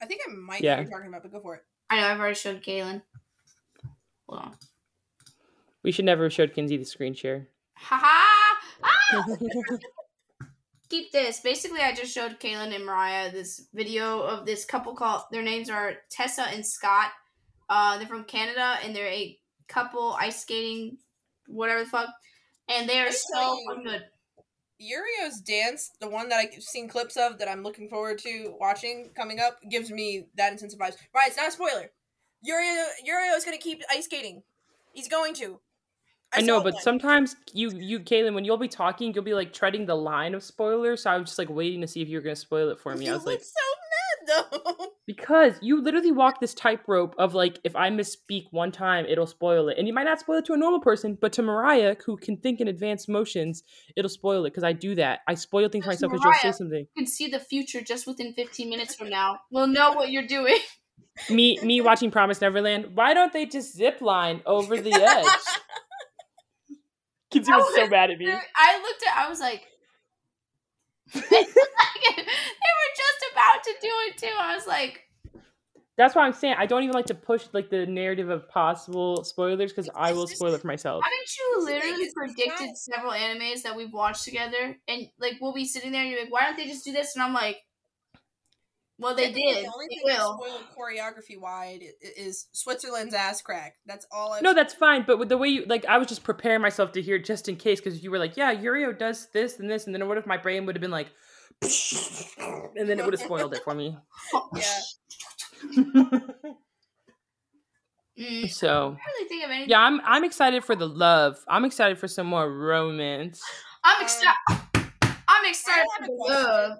I think I might Yeah. know what you're talking about, but go for it. I know I've already showed Kaylin. Hold on. We should never have showed Kinsey the screen share. Ha ha! Ah! Keep this. Basically, I just showed Kaylin and Mariah this video of this couple called. Their names are Tessa and Scott. Uh, they're from Canada and they're a couple ice skating, whatever the fuck, and they are so you. good. Yurio's dance, the one that I've seen clips of that I'm looking forward to watching coming up, gives me that intensive vibes. Right, it's not a spoiler. Yurio Yurio is gonna keep ice skating. He's going to. I know, but one. sometimes you, you, Kaylin, when you'll be talking, you'll be like treading the line of spoilers. So I was just like waiting to see if you were going to spoil it for me. you I was like, so mad though. because you literally walk this tightrope of like, if I misspeak one time, it'll spoil it. And you might not spoil it to a normal person, but to Mariah, who can think in advanced motions, it'll spoil it because I do that. I spoil things Because myself because you'll say something. You can see the future just within 15 minutes from now. We'll know what you're doing. me me watching Promise Neverland. Why don't they just zip line over the edge? Kinsey was so mad at me. I looked at. I was like, they were just about to do it too. I was like, That's why I'm saying I don't even like to push like the narrative of possible spoilers because I will spoil it for myself. Haven't you It's the thing, literally it's- it's predicted several animes that we've watched together? And like we'll be sitting there and you're like, why don't they just do this? And I'm like, well, they Technically, did. The only thing will. spoiled choreography wide is Switzerland's ass crack. That's all. I've No, that's fine. But with the way you like, I was just preparing myself to hear just in case because you were like, "Yeah, Yurio does this and this," and then what if my brain would have been like, and then it would have spoiled it for me. yeah. Mm, so I really think of anything. yeah, I'm I'm excited for the love. I'm excited for some more romance. I'm Um, excited. I'm excited for the love.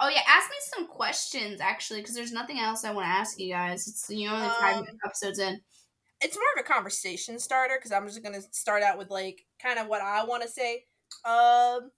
Oh yeah, ask me some questions actually, because there's nothing else I want to ask you guys. It's you know only five Um, episodes in. it's more of a conversation starter because I'm just gonna start out with like kind of what I want to say. Um,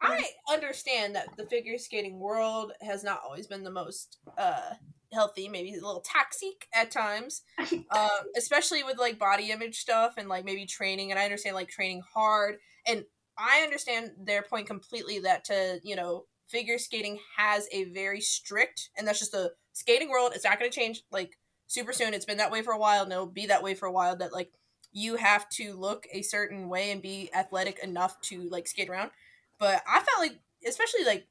I understand that the figure skating world has not always been the most uh healthy, maybe a little toxic at times, um, especially with like body image stuff and like maybe training. And I understand like training hard, and I understand their point completely that to you know figure skating has a very strict, and that's just the skating world. It's not going to change like super soon. It's been that way for a while, it'll be that way for a while. That like you have to look a certain way and be athletic enough to like skate around. But I felt like, especially like,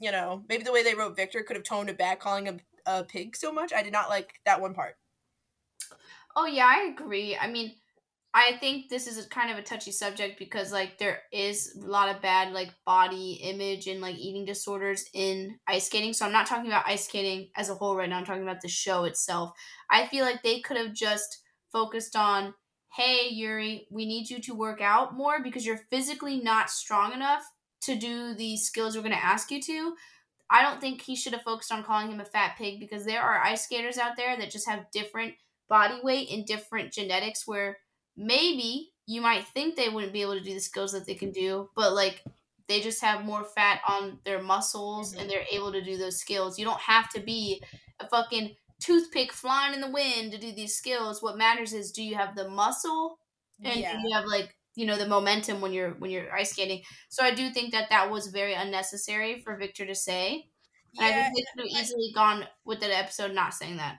you know, maybe the way they wrote Victor could have toned it back, calling him a pig so much. I did not like that one part. Oh yeah, I agree. I mean, I think this is a kind of a touchy subject because like there is a lot of bad like body image and like eating disorders in ice skating. So I'm not talking about ice skating as a whole right now. I'm talking about the show itself. I feel like they could have just focused on, "Hey Yuri, we need you to work out more because you're physically not strong enough to do the skills we're going to ask you to." I don't think he should have focused on calling him a fat pig because there are ice skaters out there that just have different body weight and different genetics where maybe you might think they wouldn't be able to do the skills that they can do, but like they just have more fat on their muscles and mm-hmm. they're able to do those skills. You don't have to be a fucking toothpick flying in the wind to do these skills. What matters is do you have the muscle and do yeah. you have like you know the momentum when you're when you're ice skating. So I do think that that was very unnecessary for Victor to say. And I think they could have easily gone with that episode not saying that.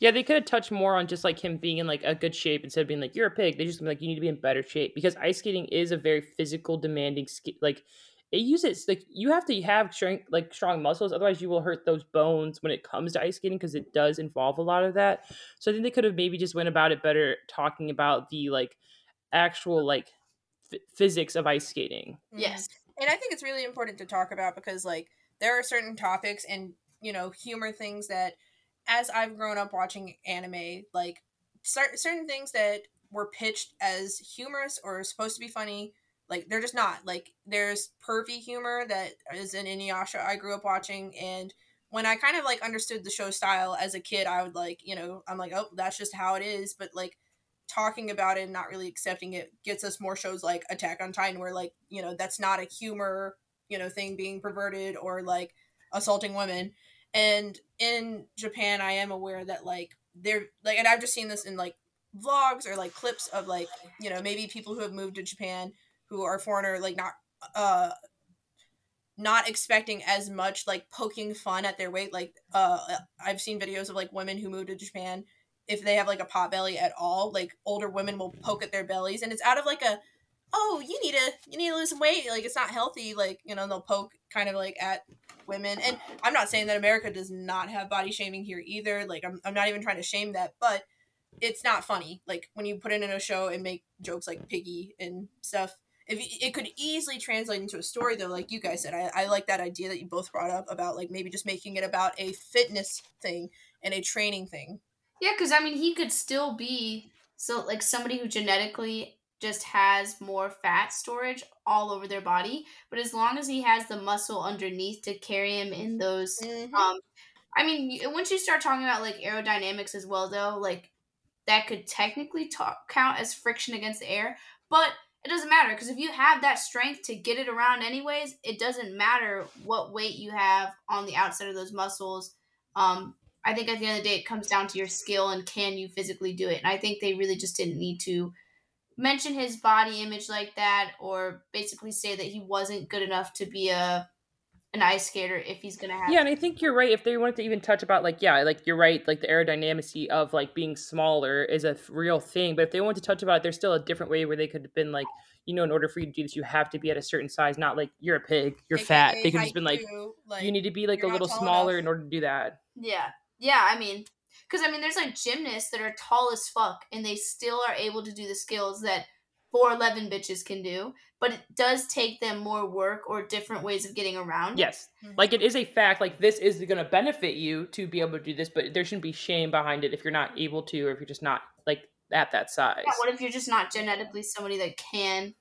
Yeah, they could have touched more on just like him being in like a good shape instead of being like you're a pig. They just be like you need to be in better shape because ice skating is a very physical, demanding ski. Like it uses like you have to have strength, like strong muscles, otherwise you will hurt those bones when it comes to ice skating because it does involve a lot of that. So I think they could have maybe just went about it better, talking about the like actual like f- physics of ice skating. Mhm. Yes. and I think it's really important to talk about because like there are certain topics and you know humor things that as I've grown up watching anime, like cer- certain things that were pitched as humorous or supposed to be funny, like they're just not. Like there's pervy humor that is in Inuyasha I grew up watching, and when I kind of like understood the show style as a kid, I would like you know I'm like oh that's just how it is, but like talking about it and not really accepting it gets us more shows like Attack on Titan where like you know that's not a humor you know thing being perverted or like assaulting women and in japan i am aware that like they're like and i've just seen this in like vlogs or like clips of like you know maybe people who have moved to japan who are foreigner like not uh not expecting as much like poking fun at their weight. Like uh i've seen videos of like women who moved to japan if they have like a pot belly at all like older women will poke at their bellies. And it's out of like a oh you need to you need to lose some weight. Like it's not healthy. Like you know they'll poke kind of like at women. And i'm not saying that america does not have body shaming here either. Like i'm, I'm not even trying to shame that but it's not funny. Like when you put it in a show and make jokes like piggy and stuff if it could easily translate into a story though like you guys said I, I like that idea that you both brought up about like maybe just making it about a fitness thing and a training thing. Yeah, because I mean, he could still be so like somebody who genetically just has more fat storage all over their body, but as long as he has the muscle underneath to carry him in those, Mhm. um, I mean, once you start talking about like aerodynamics as well, though, like that could technically talk, count as friction against the air, but it doesn't matter because if you have that strength to get it around anyways, it doesn't matter what weight you have on the outside of those muscles. Um, I think at the end of the day, it comes down to your skill and can you physically do it. And I think they really just didn't need to mention his body image like that or basically say that he wasn't good enough to be a an ice skater if he's gonna have. Yeah, and I think you're right. If they wanted to even touch about like, yeah, like you're right, like the aerodynamicy of like being smaller is a real thing. But if they want to touch about it, there's still a different way where they could have been like, you know, in order for you to do this, you have to be at a certain size. Not like you're a pig, you're fat. They could have just been like, like you need to be like a little smaller enough. in order to do that. Yeah, yeah. I mean, because I mean, there's like gymnasts that are tall as fuck, and they still are able to do the skills that four eleven bitches can do. But it does take them more work or different ways of getting around. it. Yes, mm-hmm. like it is a fact. Like this is going to benefit you to be able to do this, but there shouldn't be shame behind it if you're not able to, or if you're just not like at that size. Yeah, what if you're just not genetically somebody that can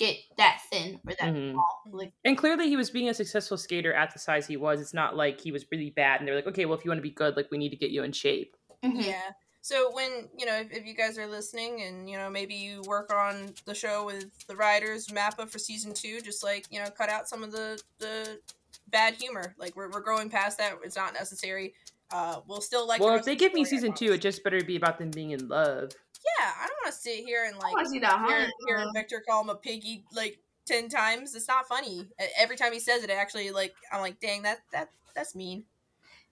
get that thin or that Mhm. tall? Like, And clearly, he was being a successful skater at the size he was. It's not like he was really bad, and they're like, okay, well, if you want to be good, like we need to get you in shape. mhm. Yeah. So when you know, if, if you guys are listening, and you know, maybe you work on the show with the writers, Mappa for season two, just like you know, cut out some of the the bad humor. Like we're we're growing past that. It's not necessary. Uh, we'll still like. well, if they give me season two, it just better be about them being in love. Yeah, I don't want to sit here and like want see that. hear, Huh? hear Victor call him a piggy like ten times. It's not funny. Every time he says it, it actually like I'm like, dang, that that that's mean.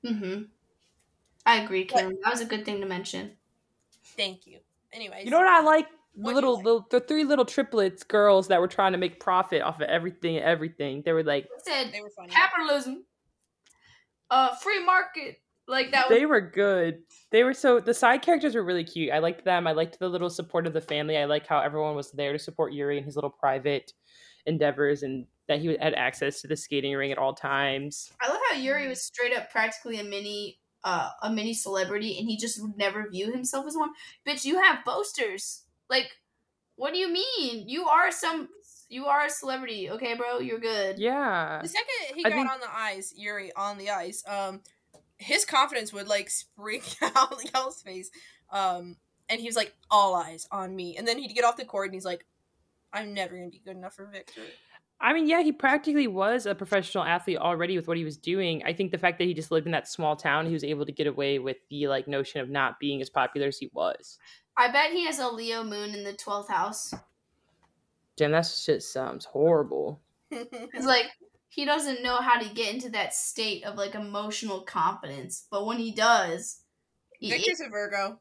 Mm-hmm. I agree, But- Kim. That was a good thing to mention. Thank you. Anyways, You know what I like? The What do you little, like? the, the three little triplets girls that were trying to make profit off of everything everything. They were like, I said they were funny. capitalism, uh, free market, like that. Was, they were good. They were so the side characters were really cute. I liked them. I liked the little support of the family. I like how everyone was there to support Yuri in his little private endeavors and that he had access to the skating ring at all times. I love how Yuri was straight up practically a mini, uh, a mini celebrity, and he just would never view himself as one. Bitch, you have boasters. Like, what do you mean? You are some. You are a celebrity, okay, bro? You're good. Yeah. The second he I got think- on the ice, Yuri on the ice, um, his confidence would like spring out of y'all's face. Um, and he was like, "All eyes on me." And then he'd get off the court and he's like, "I'm never gonna be good enough for Victor." I mean, yeah, he practically was a professional athlete already with what he was doing. I think the fact that he just lived in that small town, he was able to get away with the like notion of not being as popular as he was. I bet he has a Leo moon in the twelfth house. Damn, that shit sounds horrible. It's like he doesn't know how to get into that state of like emotional confidence, but when he does, he Victor's a Virgo.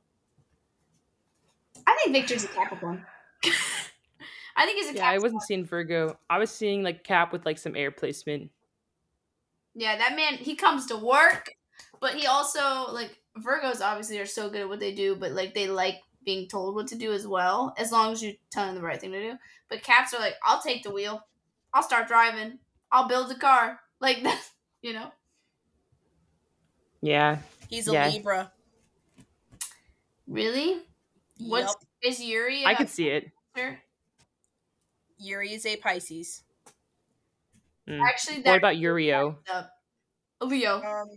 I think Victor's a Capricorn. I think he's a Yeah, I wasn't seeing Virgo. I was seeing like Cap with like some air placement. Yeah, that man he comes to work, but he also like Virgos obviously are so good at what they do, but like they like being told what to do as well, as long as you tell them the right thing to do. But Caps are like, I'll take the wheel, I'll start driving, I'll build a car, like that, you know. Yeah. He's a Yeah. Libra. Really? What's Yup. is Yuri? I could see it. Cancer? Yuri is a Pisces. Mm. Actually, What about Yurio? up. Leo. Um,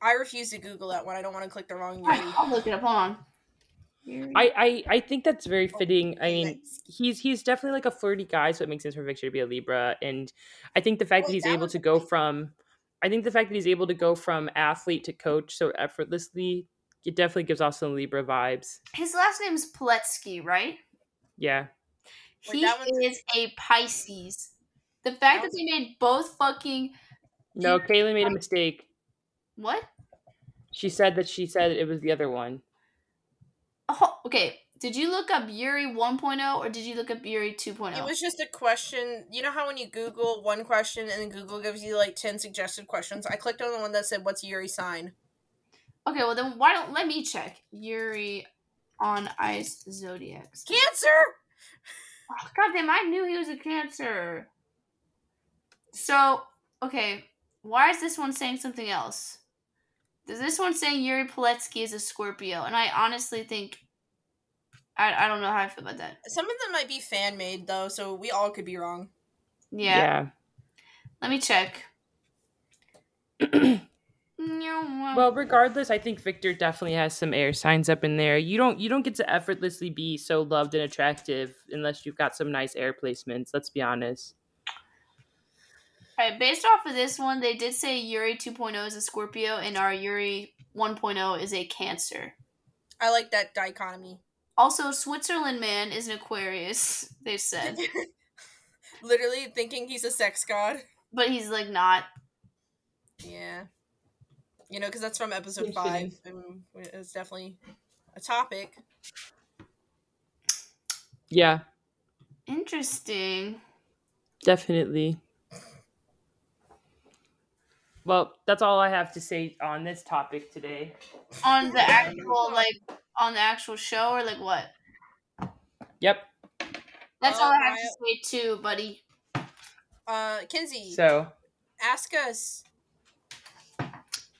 I refuse to Google that one. I don't want to click the wrong Yuri. I'll look it up. Hold on. I, I I think that's very fitting. I mean, he's he's definitely like a flirty guy, so it makes sense for Victor to be a Libra. And I think the fact that he's that able to go thing. from, I think the fact that he's able to go from athlete to coach so effortlessly, it definitely gives off some Libra vibes. His last name is Plisetsky, right? Yeah, he is a Pisces. The fact that That they made both fucking no, Kaylee made a mistake. what? She said that she said it was the other one. Oh, okay. Did you look up Yuri 1.0 or did you look up Yuri 2.0? It was just a question. You know how when you Google one question and then Google gives you like 10 suggested questions? I clicked on the one that said, What's Yuri's sign? okay, well then why don't let me check Yuri on Ice Zodiacs. Cancer! Oh, God damn, I knew he was a Cancer. So, okay, why is this one saying something else? Does this one saying Yuri Plisetsky is a Scorpio? And I honestly think I, I don't know how I feel about that. Some of them might be fan made though, so we all could be wrong. Yeah. Let me check. Well, regardless, I think Victor definitely has some air signs up in there. You don't you don't get to effortlessly be so loved and attractive unless you've got some nice air placements. Let's be honest. Alright, based off of this one, they did say Yuri 2.0 is a Scorpio and our Yuri 1.0 is a Cancer. I like that dichotomy. Also, Switzerland man is an Aquarius, they said. Literally thinking he's a sex god. but he's like not. Yeah. You know, because that's from episode Good five, and it's definitely a topic. Yeah, Interesting. definitely. Well, that's all I have to say on this topic today. On the actual like on the actual show or like what? Yep. That's Oh, all I have to say too, buddy. Uh, Kinsey, So, ask us.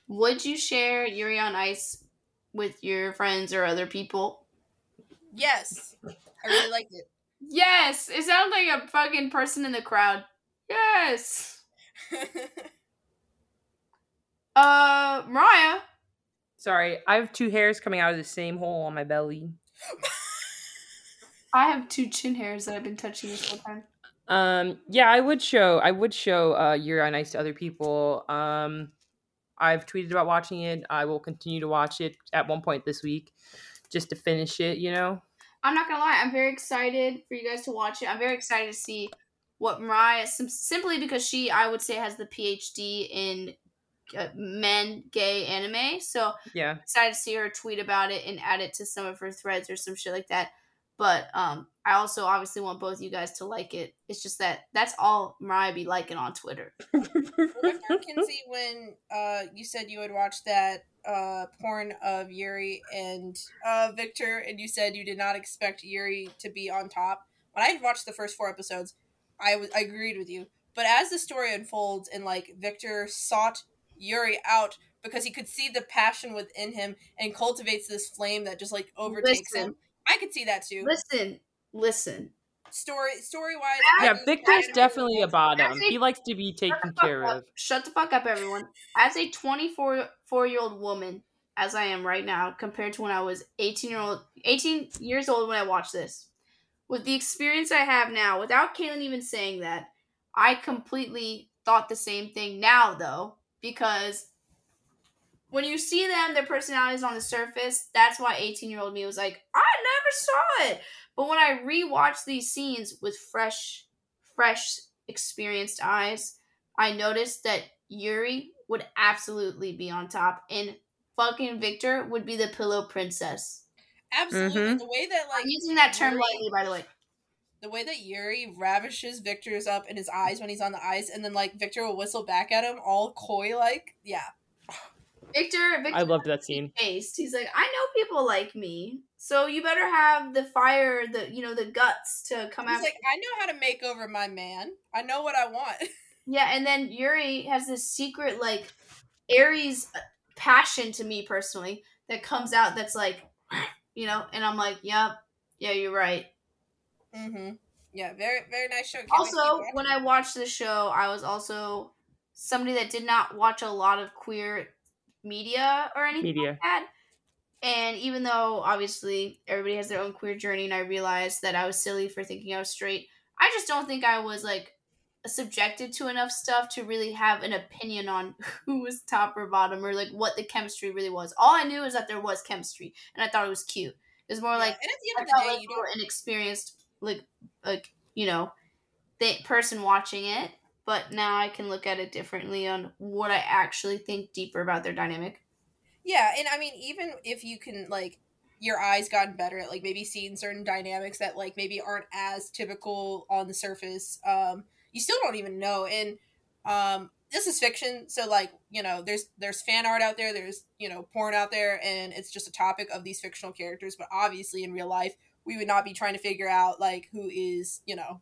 Would you share Yuri on Ice with your friends or other people? Yes, I really liked it. Yes. It sounds like a fucking person in the crowd. Yes. Uh, Mariah. sorry, I have two hairs coming out of the same hole on my belly. I have two chin hairs that I've been touching this whole time. Um, yeah, I would show I would show uh Yuri on Ice to other people. Um, I've tweeted about watching it. I will continue to watch it at one point this week, just to finish it. You know. I'm not gonna lie, I'm very excited for you guys to watch it. I'm very excited to see what Mariah, sim- simply because she, I would say, has the PhD in uh, men gay anime. So Yeah. excited to see her tweet about it and add it to some of her threads or some shit like that. But um, I also obviously want both you guys to like it. It's just that that's all Mariah be liking on Twitter. Remember, Kinsey, when uh, you said you would watch that uh, porn of Yuri and uh, Victor, and you said you did not expect Yuri to be on top? When I watched the first four episodes, I was I agreed with you. But as the story unfolds and like Victor sought Yuri out because he could see the passion within him and cultivates this flame that just like overtakes him. I could see that too. Listen, listen. Story story wise, Yeah, Victor's definitely a bottom. Actually- He likes to be taken fuck care up. of. Shut the fuck up, everyone. As a 24 four year old woman, as I am right now, compared to when I was 18 year old, 18 years old when I watched this, with the experience I have now, without Kaylin even saying that, I completely thought the same thing now, though, because when you see them, their personalities on the surface, that's why 18 year old me was like, I never saw it. But when I rewatch these scenes with fresh, fresh, experienced eyes, I noticed that Yuri would absolutely be on top, and fucking Victor would be the pillow princess. absolutely Mhm. the way that like I'm using that term Yuri- lightly, by the way. The way that Yuri ravishes Victor's up in his eyes when he's on the ice, and then like Victor will whistle back at him, all coy like. Yeah, Victor, Victor, I loved that scene. faced. He's like, I know people like me, so you better have the fire, the you know, the guts to come he's out. like, I know how to make over my man. I know what I want. Yeah, and then Yuri has this secret like Aries uh, passion to me personally that comes out that's like, you know, and I'm like, yep, yeah, you're right. Mm-hmm. Yeah, very very nice show. Can't wait to keep Also, when I watched the show, I was also somebody that did not watch a lot of queer media or anything Media. like that. And even though obviously everybody has their own queer journey, and I realized that I was silly for thinking I was straight, I just don't think I was like subjected to enough stuff to really have an opinion on who was top or bottom or like what the chemistry really was. All I knew is that there was chemistry, and I thought it was cute. It was more Yeah, like and at the I end of the felt day, like you you were an experienced, like, like you know, the person watching it. But now I can look at it differently on what I actually think deeper about their dynamic. Yeah, and I mean, even if you can like your eyes gotten better at like maybe seeing certain dynamics that like maybe aren't as typical on the surface, um, you still don't even know. And um, this is fiction, so like you know, there's there's fan art out there, there's you know porn out there, and it's just a topic of these fictional characters. But obviously, in real life, we would not be trying to figure out like who is you know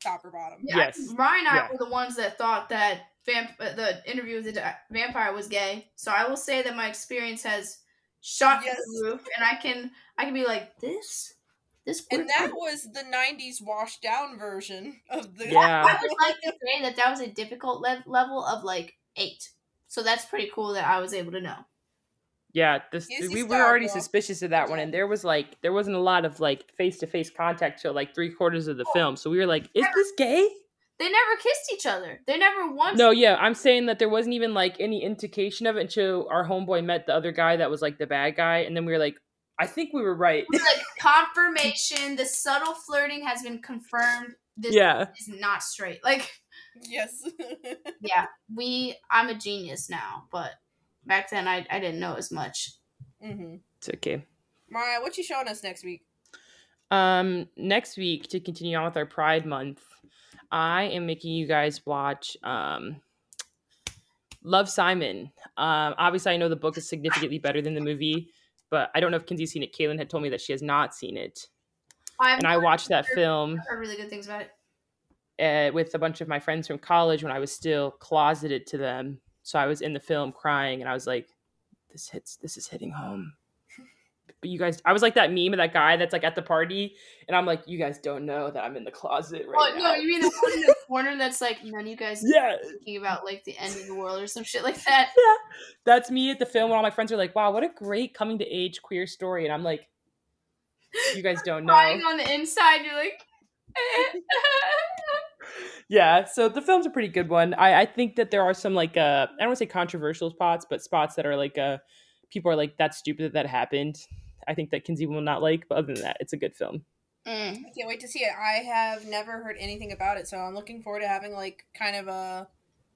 top or bottom. Yeah, Yes. Ryan and I Yeah. were the ones that thought that vamp- uh, the interview with the di- vampire was gay. So I will say that my experience has shot Yes. the roof, and I can I can be like this, this. And that person- was the '90s washed down version of the. Yeah. I would like to say that that was a difficult le- level of like eight. So that's pretty cool that I was able to know. Yeah, this Easy we were already suspicious of that one, and there was like there wasn't a lot of like face to face contact till like three quarters of the oh. film. So we were like, "Is this gay?" They never kissed each other. They never once. No, yeah, I'm saying that there wasn't even like any indication of it until our homeboy met the other guy that was like the bad guy, and then we were like, "I think we were right." It was like confirmation. The subtle flirting has been confirmed. This yeah, is not straight. Like Yes. Yeah, we. I'm a genius now, but back then I, I didn't know as much. mm-hmm. It's okay. Mariah, what you showing us next week? Um, next week to continue on with our Pride Month, I am making you guys watch um, Love Simon. Um, obviously, I know the book is significantly better than the movie, but I don't know if Kinsey's seen it. Kaylin had told me that she has not seen it, I've and I watched that film heard really good things about it. uh, with a bunch of my friends from college when I was still closeted to them. So I was in the film crying, and I was like, "This hits. This is hitting home." But you guys, I was like that meme of that guy that's like at the party, and I'm like, "You guys don't know that I'm in the closet right Oh now." no, you mean the one in the corner that's like none of you guys yeah, thinking about like the end of the world or some shit like that. Yeah, that's me at the film when all my friends are like, "Wow, what a great coming to age queer story," and I'm like, "You guys don't know." Crying on the inside, you're like. yeah so the film's a pretty good one i, I think that there are some like uh i don't want to say controversial spots but spots that are like uh people are like that's stupid that that happened i think that kinsey will not like but other than that it's a good film Mm. I can't wait to see it. I have never heard anything about it, so I'm looking forward to having like kind of a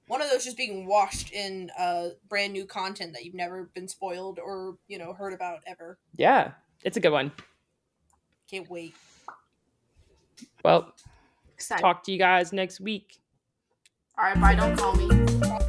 one of those just being washed in uh brand new content that you've never been spoiled or you know heard about ever. yeah it's a good one Can't wait. well Excited. talk to you guys next week All right, bye. Don't call me.